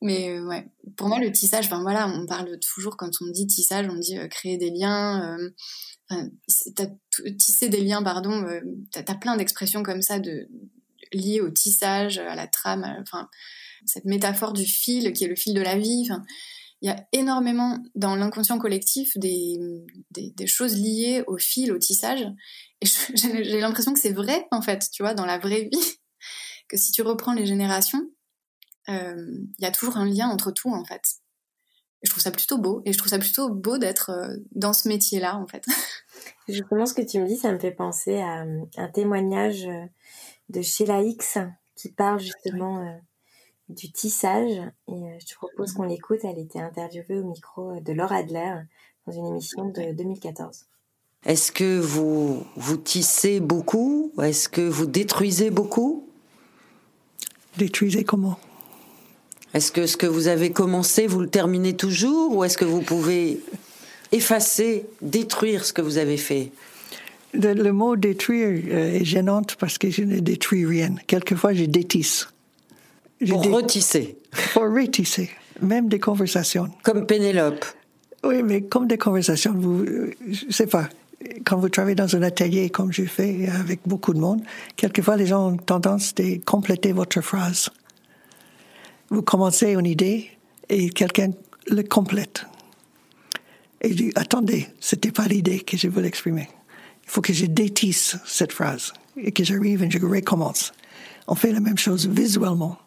[SPEAKER 9] Mais euh, ouais, pour moi, le tissage, enfin voilà, on parle toujours, quand on dit tissage, on dit euh, créer des liens, euh, tisser des liens, pardon, euh, t'as as plein d'expressions comme ça liées au tissage, à la trame, enfin, cette métaphore du fil qui est le fil de la vie. Il y a énormément dans l'inconscient collectif des, des, des, choses liées au fil, au tissage. Et j'ai l'impression que c'est vrai, en fait, tu vois, dans la vraie vie, que si tu reprends les générations, il y a toujours un lien entre tout en fait. Et je trouve ça plutôt beau et je trouve ça plutôt beau d'être dans ce métier-là en fait.
[SPEAKER 8] Justement, ce que tu me dis, ça me fait penser à un témoignage de Sheila X qui parle justement du tissage et je te propose qu'on l'écoute. Elle était interviewée au micro de Laura Adler dans une émission de 2014.
[SPEAKER 11] Est-ce que vous, vous tissez beaucoup? Est-ce que vous détruisez beaucoup?
[SPEAKER 12] Détruisez comment?
[SPEAKER 11] Est-ce que ce que vous avez commencé, vous le terminez toujours ou est-ce que vous pouvez effacer, détruire ce que vous avez fait?
[SPEAKER 12] Le, mot détruire euh, est gênant parce que je ne détruis rien. Quelquefois, je détisse.
[SPEAKER 11] pour retisser.
[SPEAKER 12] Pour retisser. Même des conversations.
[SPEAKER 11] Comme Pénélope.
[SPEAKER 12] Oui, mais comme des conversations, vous, je sais pas. Quand vous travaillez dans un atelier comme je fais avec beaucoup de monde, quelquefois les gens ont tendance à compléter votre phrase vous commencez une idée et quelqu'un le complète. Et dis, attendez, c'était pas l'idée que je voulais exprimer. Il faut que je détisse cette phrase et que j'arrive et je recommence. On fait la même chose visuellement.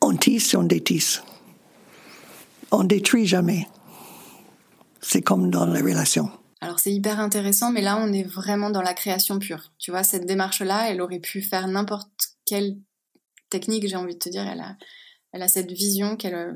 [SPEAKER 12] On tisse, on détisse. On détruit jamais. C'est comme dans les relations.
[SPEAKER 9] Alors c'est hyper intéressant, mais là on est vraiment dans la création pure. Tu vois, cette démarche-là, elle aurait pu faire n'importe quelle technique, j'ai envie de te dire. Elle a, elle a cette vision qu'elle euh,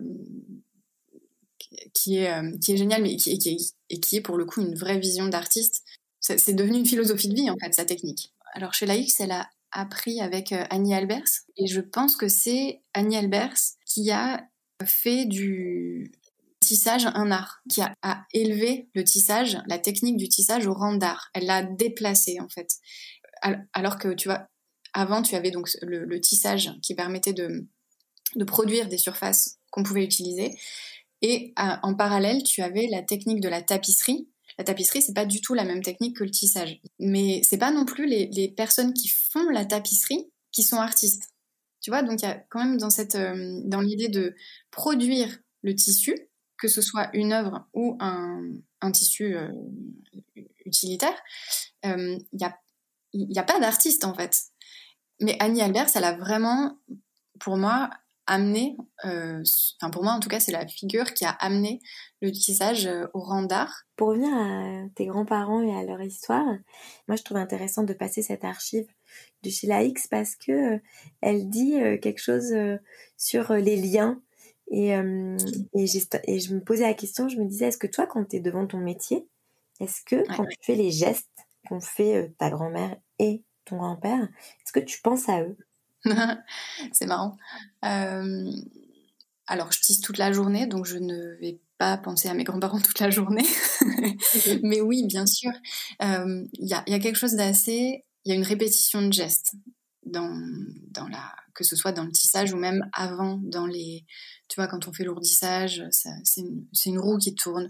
[SPEAKER 9] qui est euh, qui est géniale mais qui, qui et qui est pour le coup une vraie vision d'artiste c'est devenu une philosophie de vie en fait sa technique alors chez Laïx elle a appris avec euh, Annie Albers et je pense que c'est Annie Albers qui a fait du tissage un art, qui a, élevé le tissage, la technique du tissage au rang d'art. Elle l'a déplacé en fait. Alors que tu vois, avant tu avais donc le tissage qui permettait de, de produire des surfaces qu'on pouvait utiliser. Et en parallèle, tu avais la technique de la tapisserie. La tapisserie, c'est pas du tout la même technique que le tissage. Mais c'est pas non plus les, personnes qui font la tapisserie qui sont artistes. Tu vois, donc il y a quand même dans euh, dans l'idée de produire le tissu, que ce soit une œuvre ou un, tissu euh, utilitaire, euh, il n'y a, y a pas d'artiste en fait. Mais Annie Albers, elle a vraiment, pour moi, amené, euh, enfin pour moi en tout cas, c'est la figure qui a amené le tissage euh, au rang d'art.
[SPEAKER 8] Pour revenir à tes grands-parents et à leur histoire, moi je trouve intéressant de passer cette archive de Sheila X parce que euh, elle dit quelque chose sur les liens. Et, et, et, je me posais la question, je me disais, est-ce que toi, quand tu es devant ton métier, est-ce que quand tu fais les gestes, qu'ont fait ta grand-mère et ton grand-père, est-ce que tu penses à eux?
[SPEAKER 9] C'est marrant. Euh, alors, je tisse toute la journée, donc je ne vais pas penser à mes grands-parents toute la journée. Mais oui, bien sûr. Il y, a, y, a, quelque chose d'assez... Il y a une répétition de gestes dans, dans la, que ce soit dans le tissage ou même avant dans les, tu vois, quand on fait lourdissage, c'est une, une, roue qui tourne.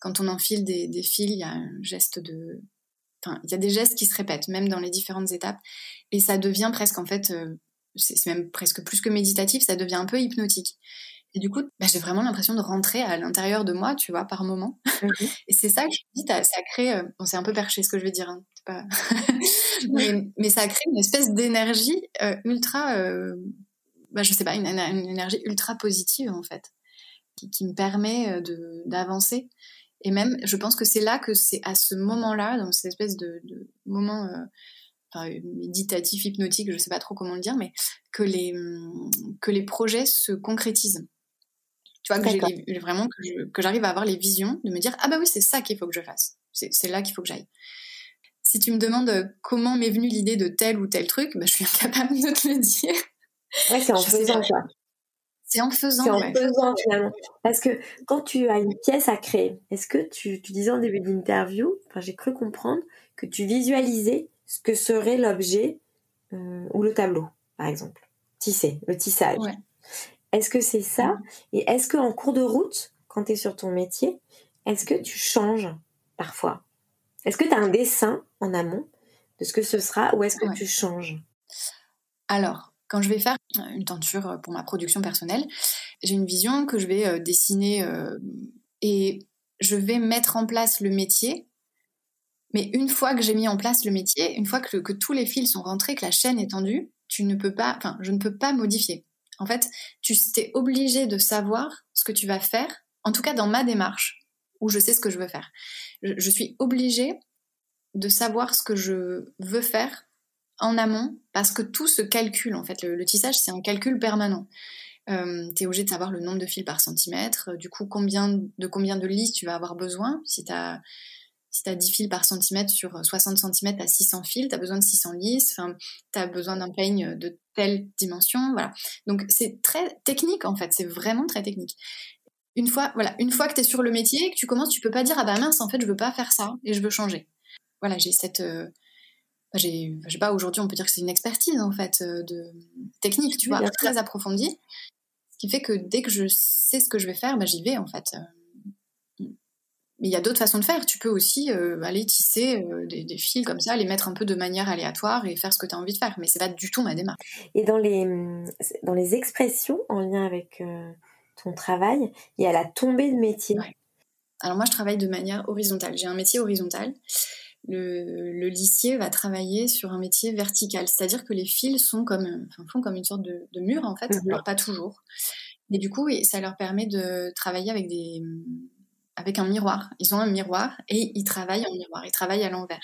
[SPEAKER 9] Quand on enfile des, des fils, il y a un geste de, enfin, il y a des gestes qui se répètent même dans les différentes étapes et ça devient presque en fait, euh, c'est même presque plus que méditatif, ça devient un peu hypnotique. Et du coup, bah, j'ai vraiment l'impression de rentrer à l'intérieur de moi, tu vois, par moment. Mhm. et c'est ça que je dis, ça crée, euh, bon, c'est un peu perché ce que je vais dire, hein, pas... mais, mais, ça crée une espèce d'énergie euh, ultra, euh, bah, je sais pas, une, une, énergie ultra positive en fait, qui, qui me permet euh, d'avancer. Et même, je pense que c'est là que c'est à ce moment-là, dans cette espèce de, de moment enfin, méditatif, hypnotique, je sais pas trop comment le dire, mais que les, que les projets se concrétisent. Tu vois, que vraiment que j'arrive à avoir les visions, de me dire ah bah oui c'est ça qu'il faut que je fasse, c'est là qu'il faut que j'aille. Si tu me demandes euh, comment m'est venue l'idée de tel ou tel truc, bah, je suis incapable de te le dire.
[SPEAKER 8] Ouais, c'est en faisant ça.
[SPEAKER 9] C'est en faisant.
[SPEAKER 8] C'est en faisant finalement. Parce que quand tu as une pièce à créer, est-ce que tu, tu disais en début d'interview, enfin j'ai cru comprendre que tu visualisais ce que serait l'objet euh, ou le tableau, par exemple, tisser, le tissage. Ouais. Est-ce que c'est ça? Et est-ce qu'en cours de route, quand tu es sur ton métier, est-ce que tu changes parfois? Est-ce que tu as un dessin en amont de ce que ce sera ou est-ce que tu changes?
[SPEAKER 9] Alors, quand je vais faire une tenture pour ma production personnelle, j'ai une vision que je vais euh, dessiner euh, et je vais mettre en place le métier. Mais une fois que j'ai mis en place le métier, une fois que, tous les fils sont rentrés, que la chaîne est tendue, tu ne peux pas, enfin, je ne peux pas modifier. En fait, tu es obligé de savoir ce que tu vas faire, en tout cas dans ma démarche, où je sais ce que je veux faire. Je, suis obligée de savoir ce que je veux faire en amont, parce que tout se calcule, en fait. Le, tissage, c'est un calcul permanent. Euh, tu es obligé de savoir le nombre de fils par centimètre, du coup, combien de combien de lis tu vas avoir besoin. Si si tu as 10 fils par centimètre sur 60 cm à 600 fils, tu as besoin de 600 lisses, enfin, tu as besoin d'un peigne de telle dimension, voilà. Donc c'est très technique en fait, c'est vraiment très technique. Une fois, voilà, une fois que tu es sur le métier, que tu commences, tu peux pas dire ah bah mince, en fait, je veux pas faire ça et je veux changer. Voilà, j'ai cette euh, j'ai je sais pas aujourd'hui, on peut dire que c'est une expertise en fait euh, de technique, tu vois, très approfondie. Ce qui fait que dès que je sais ce que je vais faire, bah, j'y vais en fait. Mais il y a d'autres façons de faire. Tu peux aussi euh, aller tisser euh, des, fils comme ça, les mettre un peu de manière aléatoire et faire ce que tu as envie de faire. Mais c'est pas du tout ma démarche.
[SPEAKER 8] Et dans les, dans les expressions en lien avec euh, ton travail, il y a la tombée de métier.
[SPEAKER 9] Alors moi, je travaille de manière horizontale. J'ai un métier horizontal. Le, le lissier va travailler sur un métier vertical, c'est-à-dire que les fils sont comme, enfin, font comme une sorte de, de mur en fait, mhm. alors pas toujours. Mais du coup, ça leur permet de travailler avec des, avec un miroir. Ils ont un miroir et ils travaillent en miroir, ils travaillent à l'envers.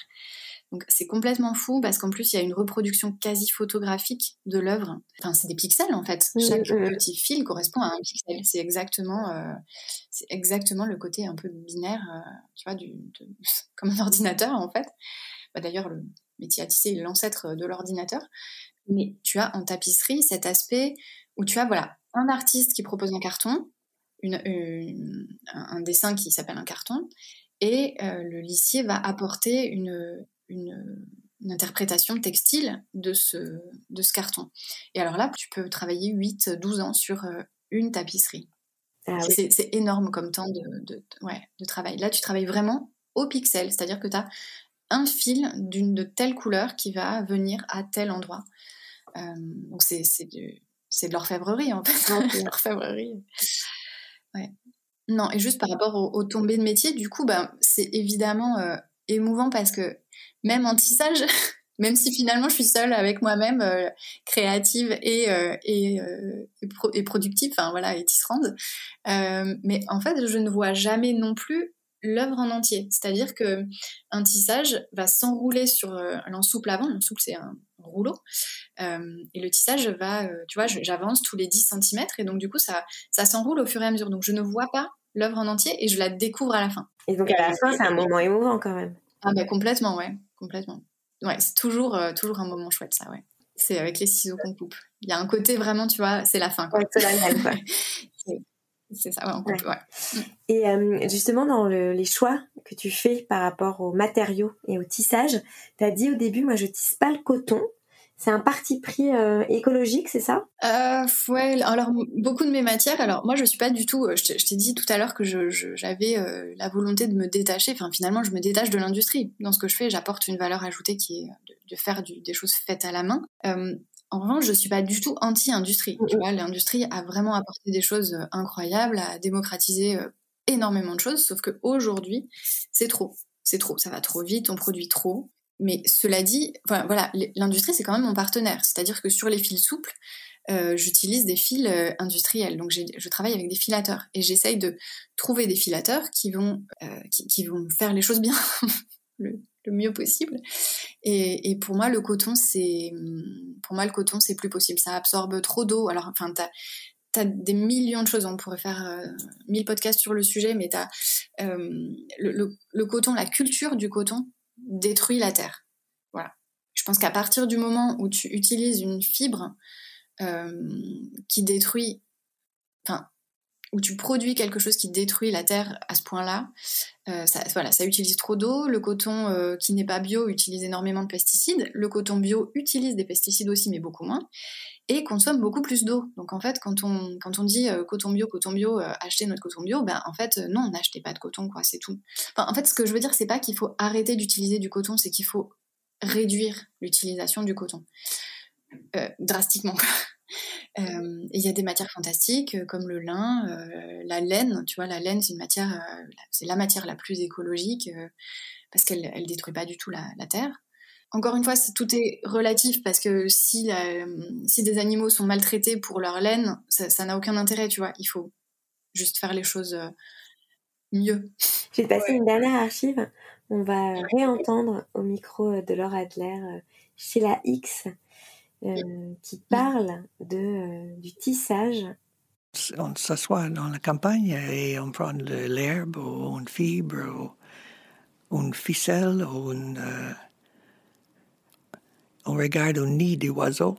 [SPEAKER 9] Donc c'est complètement fou parce qu'en plus il y a une reproduction quasi photographique de l'œuvre. Enfin c'est des pixels en fait. Chaque petit fil correspond à un pixel. C'est exactement, euh, c'est exactement le côté un peu binaire, euh, tu vois, du, comme un ordinateur en fait. Bah, D'ailleurs le métier à tisser est l'ancêtre de l'ordinateur. Mais tu as en tapisserie cet aspect où tu as voilà un artiste qui propose un carton, une, un dessin qui s'appelle un carton, et euh, le lissier va apporter une, une, interprétation textile de ce, de ce carton. Et alors là, tu peux travailler 8-12 ans sur euh, une tapisserie. Ah c'est énorme comme temps de, de, ouais, de travail. Là, tu travailles vraiment au pixel, c'est-à-dire que tu as un fil d'une de telle couleur qui va venir à tel endroit. Euh, donc c'est de, de l'orfèvrerie en fait. l'orfèvrerie. Ouais. Non, et juste par rapport aux, tombées de métier, du coup, ben, c'est évidemment euh, émouvant parce que même en tissage, même si finalement je suis seule avec moi-même, euh, créative et, euh, et, productive, enfin voilà, et tisserande, mais en fait, je ne vois jamais non plus l'œuvre en entier. C'est-à-dire que un tissage va s'enrouler sur l'ensouple avant. L'ensouple, c'est un rouleau. Euh, et le tissage va, euh, tu vois, j'avance tous les 10 cm et donc du coup, ça, ça s'enroule au fur et à mesure. Donc je ne vois pas l'œuvre en entier et je la découvre à la fin.
[SPEAKER 8] Et donc à la fin, c'est un moment émouvant quand même.
[SPEAKER 9] Ah bah complètement, ouais. complètement. Ouais, c'est toujours, euh, toujours un moment chouette, ça, ouais. C'est avec les ciseaux qu'on coupe. Il y a un côté vraiment, tu vois, c'est la fin. Quoi.
[SPEAKER 8] Ouais, c'est la fin.
[SPEAKER 9] c'est ça, ouais, on coupe, ouais. Mm.
[SPEAKER 8] Et euh, justement, dans le, les choix que tu fais par rapport aux matériaux et au tissage, tu as dit au début, moi, je tisse pas le coton. C'est un parti pris euh, écologique, c'est ça?
[SPEAKER 9] Euh, Ouais, alors beaucoup de mes matières. Alors moi, je suis pas du tout. Je t'ai dit tout à l'heure que j'avais euh, la volonté de me détacher. Enfin, finalement, je me détache de l'industrie. Dans ce que je fais, j'apporte une valeur ajoutée qui est de, de faire du, des choses faites à la main. En revanche, je suis pas du tout anti-industrie. Tu vois, l'industrie a vraiment apporté des choses euh, incroyables, a démocratisé euh, énormément de choses. Sauf que aujourd'hui, c'est trop. C'est trop. Ça va trop vite. On produit trop. Mais cela dit, voilà, l'industrie c'est quand même mon partenaire. C'est-à-dire que sur les fils souples, euh, j'utilise des fils euh, industriels. Donc je travaille avec des filateurs et j'essaye de trouver des filateurs qui vont euh, qui, vont faire les choses bien le, mieux possible. Et, pour moi le coton c'est pour moi le coton c'est plus possible. Ça absorbe trop d'eau. Alors enfin t'as T'as des millions de choses, on pourrait faire mille podcasts sur le sujet, mais t'as le, le, coton, la culture du coton, détruit la terre. Voilà. Je pense qu'à partir du moment où tu utilises une fibre euh, qui détruit, enfin, où tu produis quelque chose qui détruit la terre à ce point-là, euh, ça, voilà, ça utilise trop d'eau. Le coton euh, qui n'est pas bio utilise énormément de pesticides. Le coton bio utilise des pesticides aussi, mais beaucoup moins et consomme beaucoup plus d'eau. Donc en fait, quand on, quand on dit euh, coton bio, coton bio, achetez notre coton bio, ben en fait, non, n'achetez pas de coton, quoi, c'est tout. En fait, ce que je veux dire, c'est pas qu'il faut arrêter d'utiliser du coton, c'est qu'il faut réduire l'utilisation du coton. drastiquement. Il y a des matières fantastiques comme le lin, la laine. Tu vois, la laine, c'est une matière, c'est la matière la plus écologique parce qu'elle elle détruit pas du tout la, la terre encore une fois, tout est relatif parce que si, si des animaux sont maltraités pour leur laine, ça n'a aucun intérêt, tu vois. Il faut juste faire les choses euh, mieux.
[SPEAKER 8] Je vais te passer une dernière archive. On va réentendre au micro de Laura Adler euh, chez la X euh, qui parle de, du tissage.
[SPEAKER 12] On s'assoit dans la campagne et on prend de l'herbe ou une fibre ou une ficelle ou une on regarde au nid des oiseaux.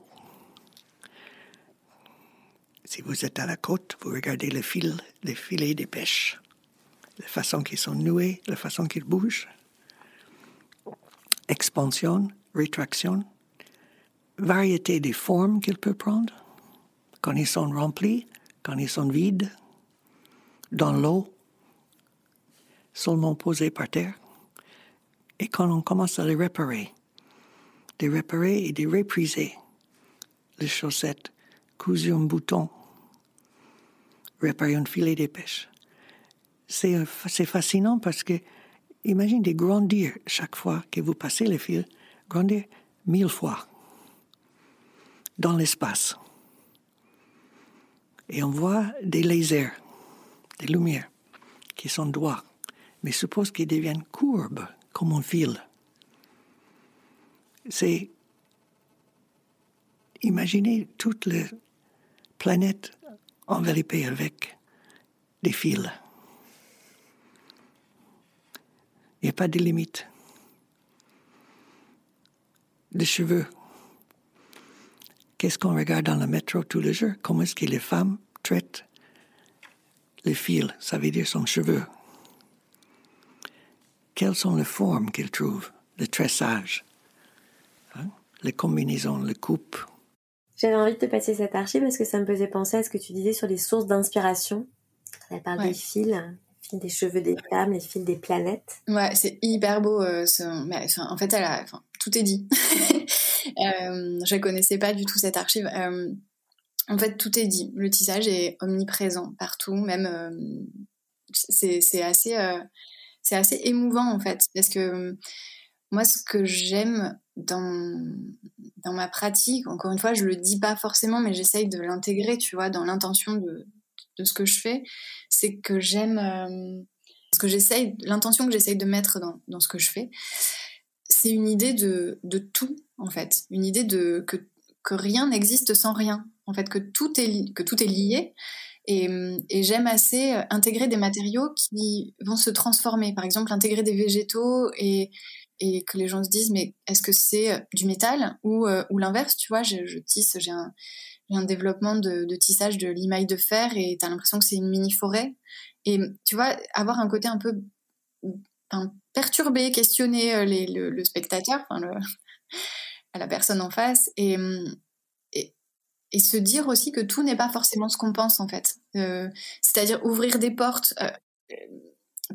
[SPEAKER 12] Si vous êtes à la côte, vous regardez le fil, les filets des pêches, la façon qu'ils sont noués, la façon qu'ils bougent. Expansion, rétraction, variété des formes qu'ils peuvent prendre, quand ils sont remplis, quand ils sont vides, dans l'eau, seulement posés par terre, et quand on commence à les réparer de réparer et de repriser les chaussettes cousues en bouton, réparer un filet de pêche. C'est, c'est fascinant parce que, imagine de grandir chaque fois que vous passez le fil, grandir mille fois dans l'espace. Et on voit des lasers, des lumières qui sont droits, mais suppose qu'ils deviennent courbes comme un fil c'est imaginer toute la planète enveloppée avec des fils. Il n'y a pas de limite. Des cheveux. Qu'est-ce qu'on regarde dans le métro tous les jours? Comment est-ce que les femmes traitent les fils? Ça veut dire son cheveu. Quelles sont les formes qu'ils trouvent? Le tressage les combinaisons, les coupes.
[SPEAKER 8] J'avais envie de te passer cette archive parce que ça me faisait penser à ce que tu disais sur les sources d'inspiration. Tu parlé des fils, les fils des cheveux des femmes, les fils des planètes.
[SPEAKER 9] Ouais, c'est hyper beau. Euh, en fait, elle a, tout est dit. euh, je connaissais pas du tout cette archive. Euh, en fait, tout est dit. Le tissage est omniprésent partout, même. Euh, c'est assez, c'est assez émouvant en fait, parce que moi, ce que j'aime dans, dans ma pratique, encore une fois, je le dis pas forcément, mais j'essaye de l'intégrer, tu vois, dans l'intention de, de ce que je fais, c'est que j'aime, euh, l'intention que j'essaye de mettre dans, dans ce que je fais, c'est une idée de, de tout, en fait, une idée de que, que rien n'existe sans rien, en fait, que tout est, que tout est lié. Et, et j'aime assez intégrer des matériaux qui vont se transformer. Par exemple, intégrer des végétaux et, et que les gens se disent mais est-ce que c'est du métal ou, ou l'inverse tu vois? Je, tisse j'ai un, développement de, de, tissage de limaille de fer et t'as l'impression que c'est une mini forêt et tu vois avoir un côté un peu perturber questionner les, le, spectateur enfin la personne en face et, et, se dire aussi que tout n'est pas forcément ce qu'on pense en fait euh, c'est-à-dire ouvrir des portes euh,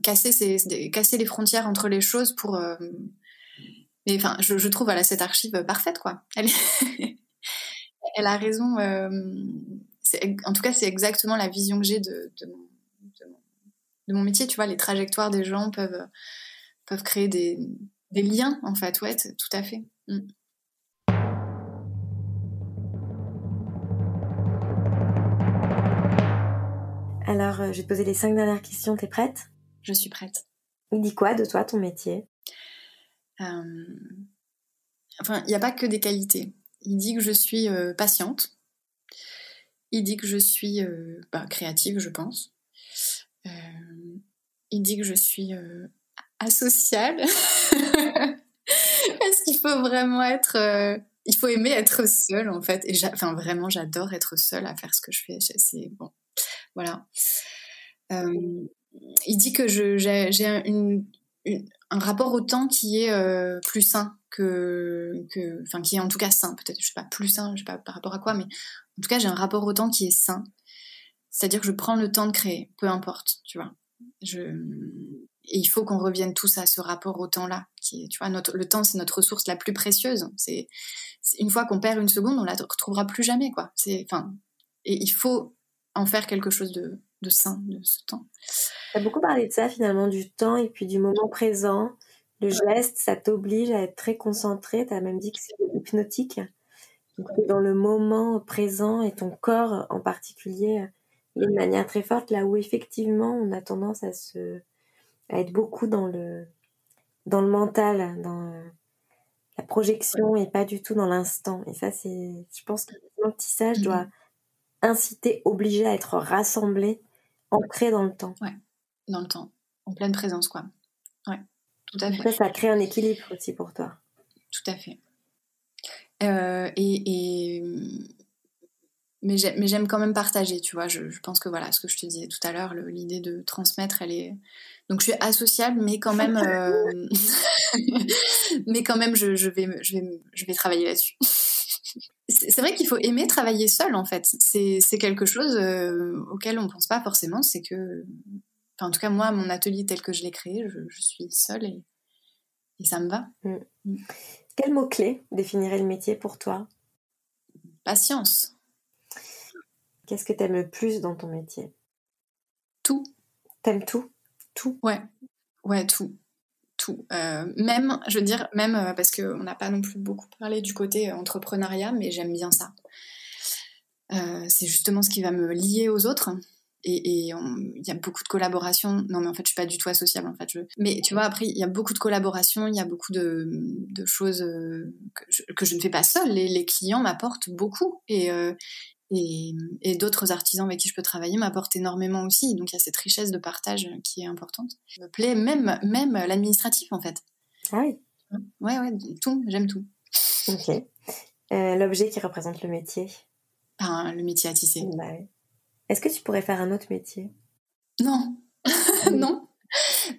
[SPEAKER 9] casser, les frontières entre les choses pour. Euh, mais enfin, je, trouve voilà, cette archive parfaite, quoi. Elle, a raison. Euh, en tout cas, c'est exactement la vision que j'ai de, de, mon, de, mon, métier. Tu vois, les trajectoires des gens peuvent, peuvent créer des, des liens, en fait. Ouais, tout à fait. Mm.
[SPEAKER 8] Alors, euh, je vais te poser les cinq dernières questions. T'es prête?
[SPEAKER 9] Je suis prête.
[SPEAKER 8] Il dit quoi de toi, ton métier?
[SPEAKER 9] Euh, Enfin, il n'y a pas que des qualités. Il dit que je suis euh, patiente. Il dit que je suis euh, bah, créative, je pense. Il dit que je suis asociale. Parce qu'il faut vraiment être. il faut aimer être seule, en fait? Enfin, vraiment, j'adore être seule à faire ce que je fais. C'est bon. Voilà il dit que j'ai un rapport au temps qui est euh, plus sain que, enfin qui est en tout cas sain, peut-être, je sais pas, plus sain, je sais pas par rapport à quoi, mais en tout cas j'ai un rapport au temps qui est sain. C'est-à-dire que je prends le temps de créer, peu importe, tu vois. Je... Et il faut qu'on revienne tous à ce rapport au temps-là, qui est, tu vois, notre, le temps c'est notre ressource la plus précieuse. C'est une fois qu'on perd une seconde, on la retrouvera plus jamais, quoi. C'est, enfin, et il faut en faire quelque chose de, de sain de ce temps.
[SPEAKER 8] Tu as beaucoup parlé de ça finalement, du temps et puis du moment présent. Le geste, ça t'oblige à être très concentré. Tu as même dit que c'est hypnotique. Donc, dans le moment présent et ton corps en particulier d'une manière très forte, là où effectivement on a tendance à se à être beaucoup dans le dans le mental, dans la projection et pas du tout dans l'instant. Et ça, c'est, je pense que le tissage doit mmh. inciter, obliger à être rassemblé ancré dans le temps.
[SPEAKER 9] Ouais, dans le temps, en pleine présence, quoi. Ouais, tout à fait.
[SPEAKER 8] Ça, ça crée un équilibre aussi pour toi.
[SPEAKER 9] Tout à fait. Euh, et, mais j'aime quand même partager, tu vois. Je, pense que voilà, ce que je te disais tout à l'heure, l'idée de transmettre, elle est. Donc je suis associable, mais quand même, euh, mais quand même, je, je, vais, je vais, je vais travailler là-dessus c'est vrai qu'il faut aimer travailler seul en fait. C'est quelque chose euh, auquel on pense pas forcément. C'est que, en tout cas moi, mon atelier tel que je l'ai créé, je, suis seule et, ça me va. Mm.
[SPEAKER 8] Mm. Quel mot clé définirait le métier pour toi?
[SPEAKER 9] Patience.
[SPEAKER 8] Qu'est-ce que tu aimes le plus dans ton métier?
[SPEAKER 9] Tout.
[SPEAKER 8] T'aimes tout? Tout?
[SPEAKER 9] Ouais. Ouais, tout tout. Euh, même, je veux dire, même euh, parce qu'on n'a pas non plus beaucoup parlé du côté entrepreneuriat, mais j'aime bien ça. Euh, c'est justement ce qui va me lier aux autres. Et il y a beaucoup de collaborations. Non, mais en fait, je suis pas du tout associable. En fait, je... mais tu vois, après, il y a beaucoup de collaborations, il y a beaucoup de, de choses que je, que je, ne fais pas seule. Les, les clients m'apportent beaucoup et, et, et d'autres artisans avec qui je peux travailler m'apportent énormément aussi. Donc il y a cette richesse de partage qui est importante. Ça me plaît même, même l'administratif en fait.
[SPEAKER 8] Ah oui
[SPEAKER 9] Ouais, ouais, tout, j'aime tout.
[SPEAKER 8] Ok. Euh, L'objet qui représente le métier
[SPEAKER 9] ben, Le métier à tisser.
[SPEAKER 8] Bah, Est-ce que tu pourrais faire un autre métier?
[SPEAKER 9] Non. non.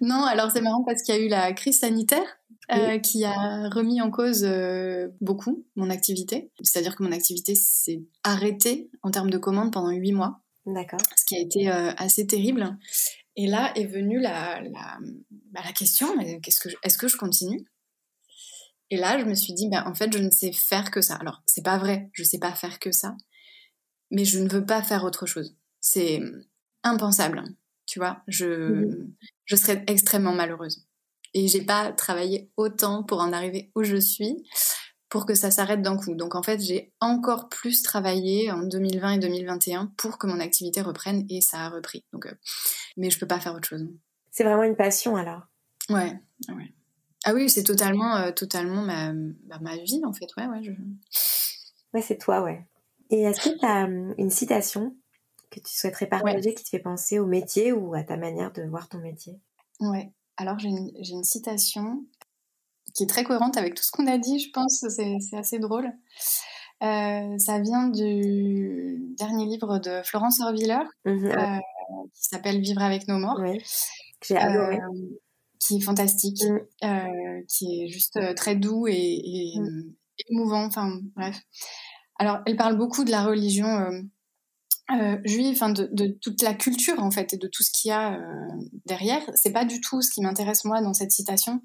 [SPEAKER 9] Non, alors c'est marrant parce qu'il y a eu la crise sanitaire euh, qui a remis en cause euh, beaucoup mon activité. C'est-à-dire que mon activité s'est arrêtée en termes de commandes pendant huit mois.
[SPEAKER 8] D'accord.
[SPEAKER 9] Ce qui a été euh, assez terrible. Et là est venue la, la, bah, la question qu'est-ce que est-ce que je continue? Et là, je me suis dit ben, en fait, je ne sais faire que ça. Alors, c'est pas vrai, je sais pas faire que ça, mais je ne veux pas faire autre chose. C'est impensable. Tu vois, je, mmh je serais extrêmement malheureuse et j'ai pas travaillé autant pour en arriver où je suis pour que ça s'arrête d'un coup. Donc en fait, j'ai encore plus travaillé en 2020 et 2021 pour que mon activité reprenne et ça a repris. Donc, euh, mais je peux pas faire autre chose.
[SPEAKER 8] C'est vraiment une passion alors.
[SPEAKER 9] Ouais, ouais. Ah oui, c'est totalement, euh, totalement ma, bah, ma, vie en fait. Ouais, ouais. Je...
[SPEAKER 8] Ouais, c'est toi, ouais. Et est-ce que tu as hum, une citation que tu souhaiterais partager qui te fait penser au métier ou à ta manière de voir ton métier?
[SPEAKER 9] Ouais. Alors j'ai une, citation qui est très cohérente avec tout ce qu'on a dit, je pense. C'est assez drôle. Euh, ça vient du dernier livre de Florence Orviller, mhm, euh, qui s'appelle Vivre avec nos morts.
[SPEAKER 8] J'ai adoré.
[SPEAKER 9] qui est fantastique, mm. qui est juste très doux et, mm. émouvant. Enfin, bref. Alors, elle parle beaucoup de la religion euh, juive, enfin de, toute la culture en fait et de tout ce qu'il y a euh, derrière. C'est pas du tout ce qui m'intéresse moi dans cette citation,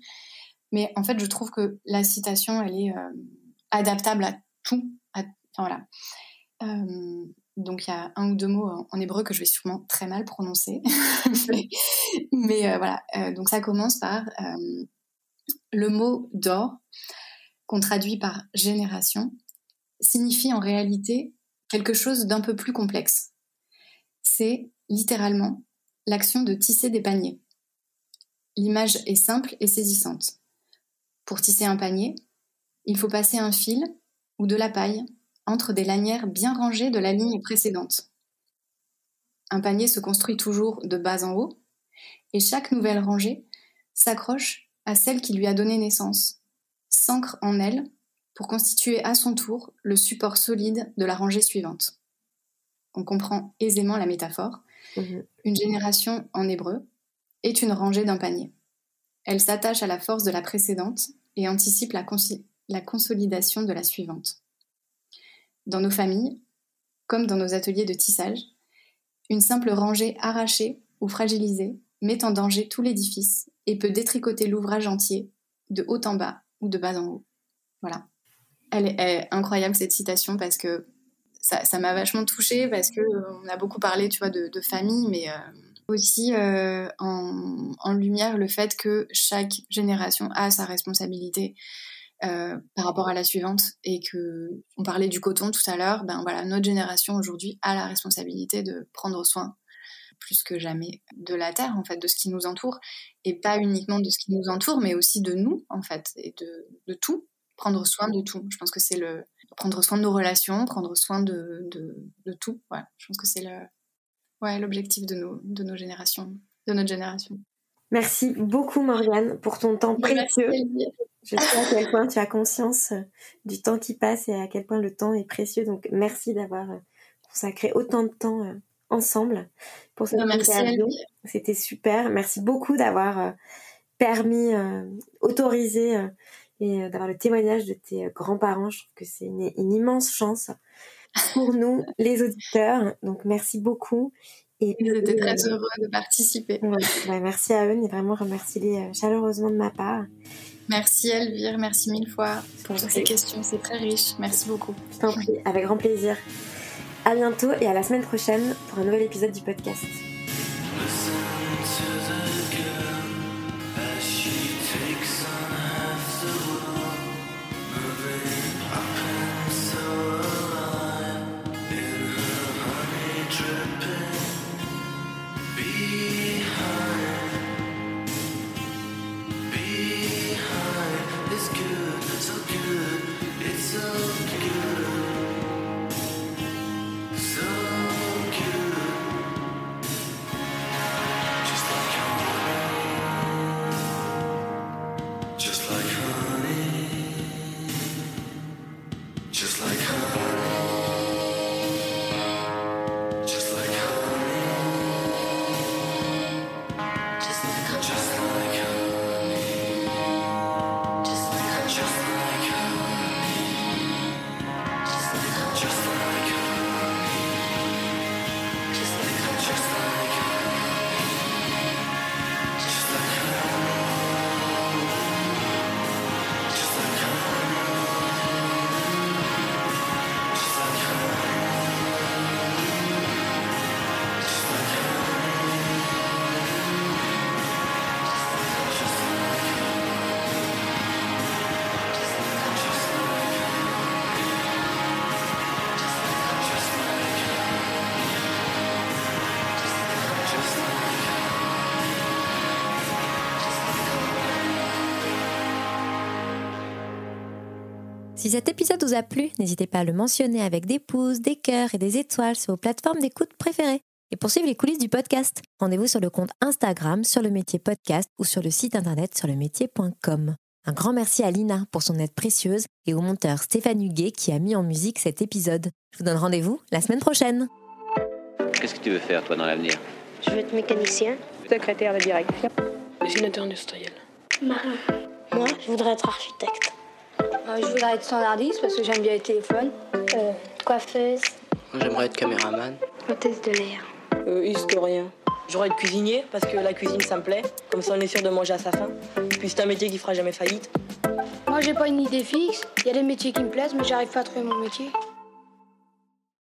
[SPEAKER 9] mais en fait je trouve que la citation elle est euh, adaptable à tout. voilà. Euh, donc il y a un ou deux mots en, hébreu que je vais sûrement très mal prononcer, mais, mais voilà. donc ça commence par le mot d'or qu'on traduit par génération signifie en réalité quelque chose d'un peu plus complexe. C'est littéralement l'action de tisser des paniers. L'image est simple et saisissante. Pour tisser un panier, il faut passer un fil ou de la paille entre des lanières bien rangées de la ligne précédente. Un panier se construit toujours de bas en haut, et chaque nouvelle rangée s'accroche à celle qui lui a donné naissance, s'ancre en elle pour constituer à son tour le support solide de la rangée suivante. On comprend aisément la métaphore. Mhm. Une génération en hébreu est une rangée d'un panier. Elle s'attache à la force de la précédente et anticipe la, la consolidation de la suivante. Dans nos familles, comme dans nos ateliers de tissage, une simple rangée arrachée ou fragilisée met en danger tout l'édifice et peut détricoter l'ouvrage entier, de haut en bas ou de bas en haut. Voilà elle est, incroyable cette citation parce que ça m'a vachement touchée parce que euh, on a beaucoup parlé, tu vois, de, famille, mais euh, aussi euh, en, lumière le fait que chaque génération a sa responsabilité par rapport à la suivante et que on parlait du coton tout à l'heure, ben voilà, notre génération aujourd'hui a la responsabilité de prendre soin plus que jamais de la terre en fait, de ce qui nous entoure et pas uniquement de ce qui nous entoure, mais aussi de nous en fait et de, de tout prendre soin de tout. Je pense que c'est le prendre soin de nos relations, prendre soin de, de, tout. Voilà. Je pense que c'est le ouais, l'objectif de nos, de nos générations, de notre génération.
[SPEAKER 8] Merci beaucoup Morgane pour ton temps précieux. Je sais à quel point tu as conscience du temps qui passe et à quel point le temps est précieux. Donc merci d'avoir consacré autant de temps euh, ensemble pour cette interview. C'était super. Merci beaucoup d'avoir euh, permis, euh, autorisé et euh, d'avoir le témoignage de tes euh, grands-parents. Je trouve que c'est une, immense chance pour nous, les auditeurs. Donc merci beaucoup.
[SPEAKER 9] Et J'étais très euh, heureux de participer.
[SPEAKER 8] merci à eux et vraiment remercie-les chaleureusement de ma part.
[SPEAKER 9] Merci Elvire, merci mille fois pour ces questions, c'est très riche. Merci beaucoup.
[SPEAKER 8] Je t'en prie, avec grand plaisir. À bientôt et à la semaine prochaine pour un nouvel épisode du podcast.
[SPEAKER 7] Si cet épisode vous a plu, n'hésitez pas à le mentionner avec des pouces, des cœurs et des étoiles sur vos plateformes d'écoute préférées. Et pour suivre les coulisses du podcast, rendez-vous sur le compte Instagram sur le métier podcast ou sur le site internet sur le métier.com. Un grand merci à Lina pour son aide précieuse et au monteur Stéphane Huguet qui a mis en musique cet épisode. Je vous donne rendez-vous la semaine prochaine.
[SPEAKER 13] Qu'est-ce que tu veux faire, toi, dans l'avenir?
[SPEAKER 2] Je veux être mécanicien.
[SPEAKER 3] Secrétaire de direction. Dessinateur industriel.
[SPEAKER 2] Marin. Moi, je voudrais être architecte.
[SPEAKER 5] Euh, je voudrais être standardiste parce que j'aime bien les téléphones.
[SPEAKER 2] Euh, coiffeuse.
[SPEAKER 6] Moi, j'aimerais être caméraman.
[SPEAKER 2] Hôtesse de l'air.
[SPEAKER 3] Euh, historien. J'aurais être cuisinier parce que la cuisine ça me plaît. Comme ça on est sûr de manger à sa faim. Puis c'est un métier qui fera jamais faillite.
[SPEAKER 5] Moi, j'ai pas une idée fixe. Il y a des métiers qui me plaisent, mais j'arrive pas à trouver mon métier.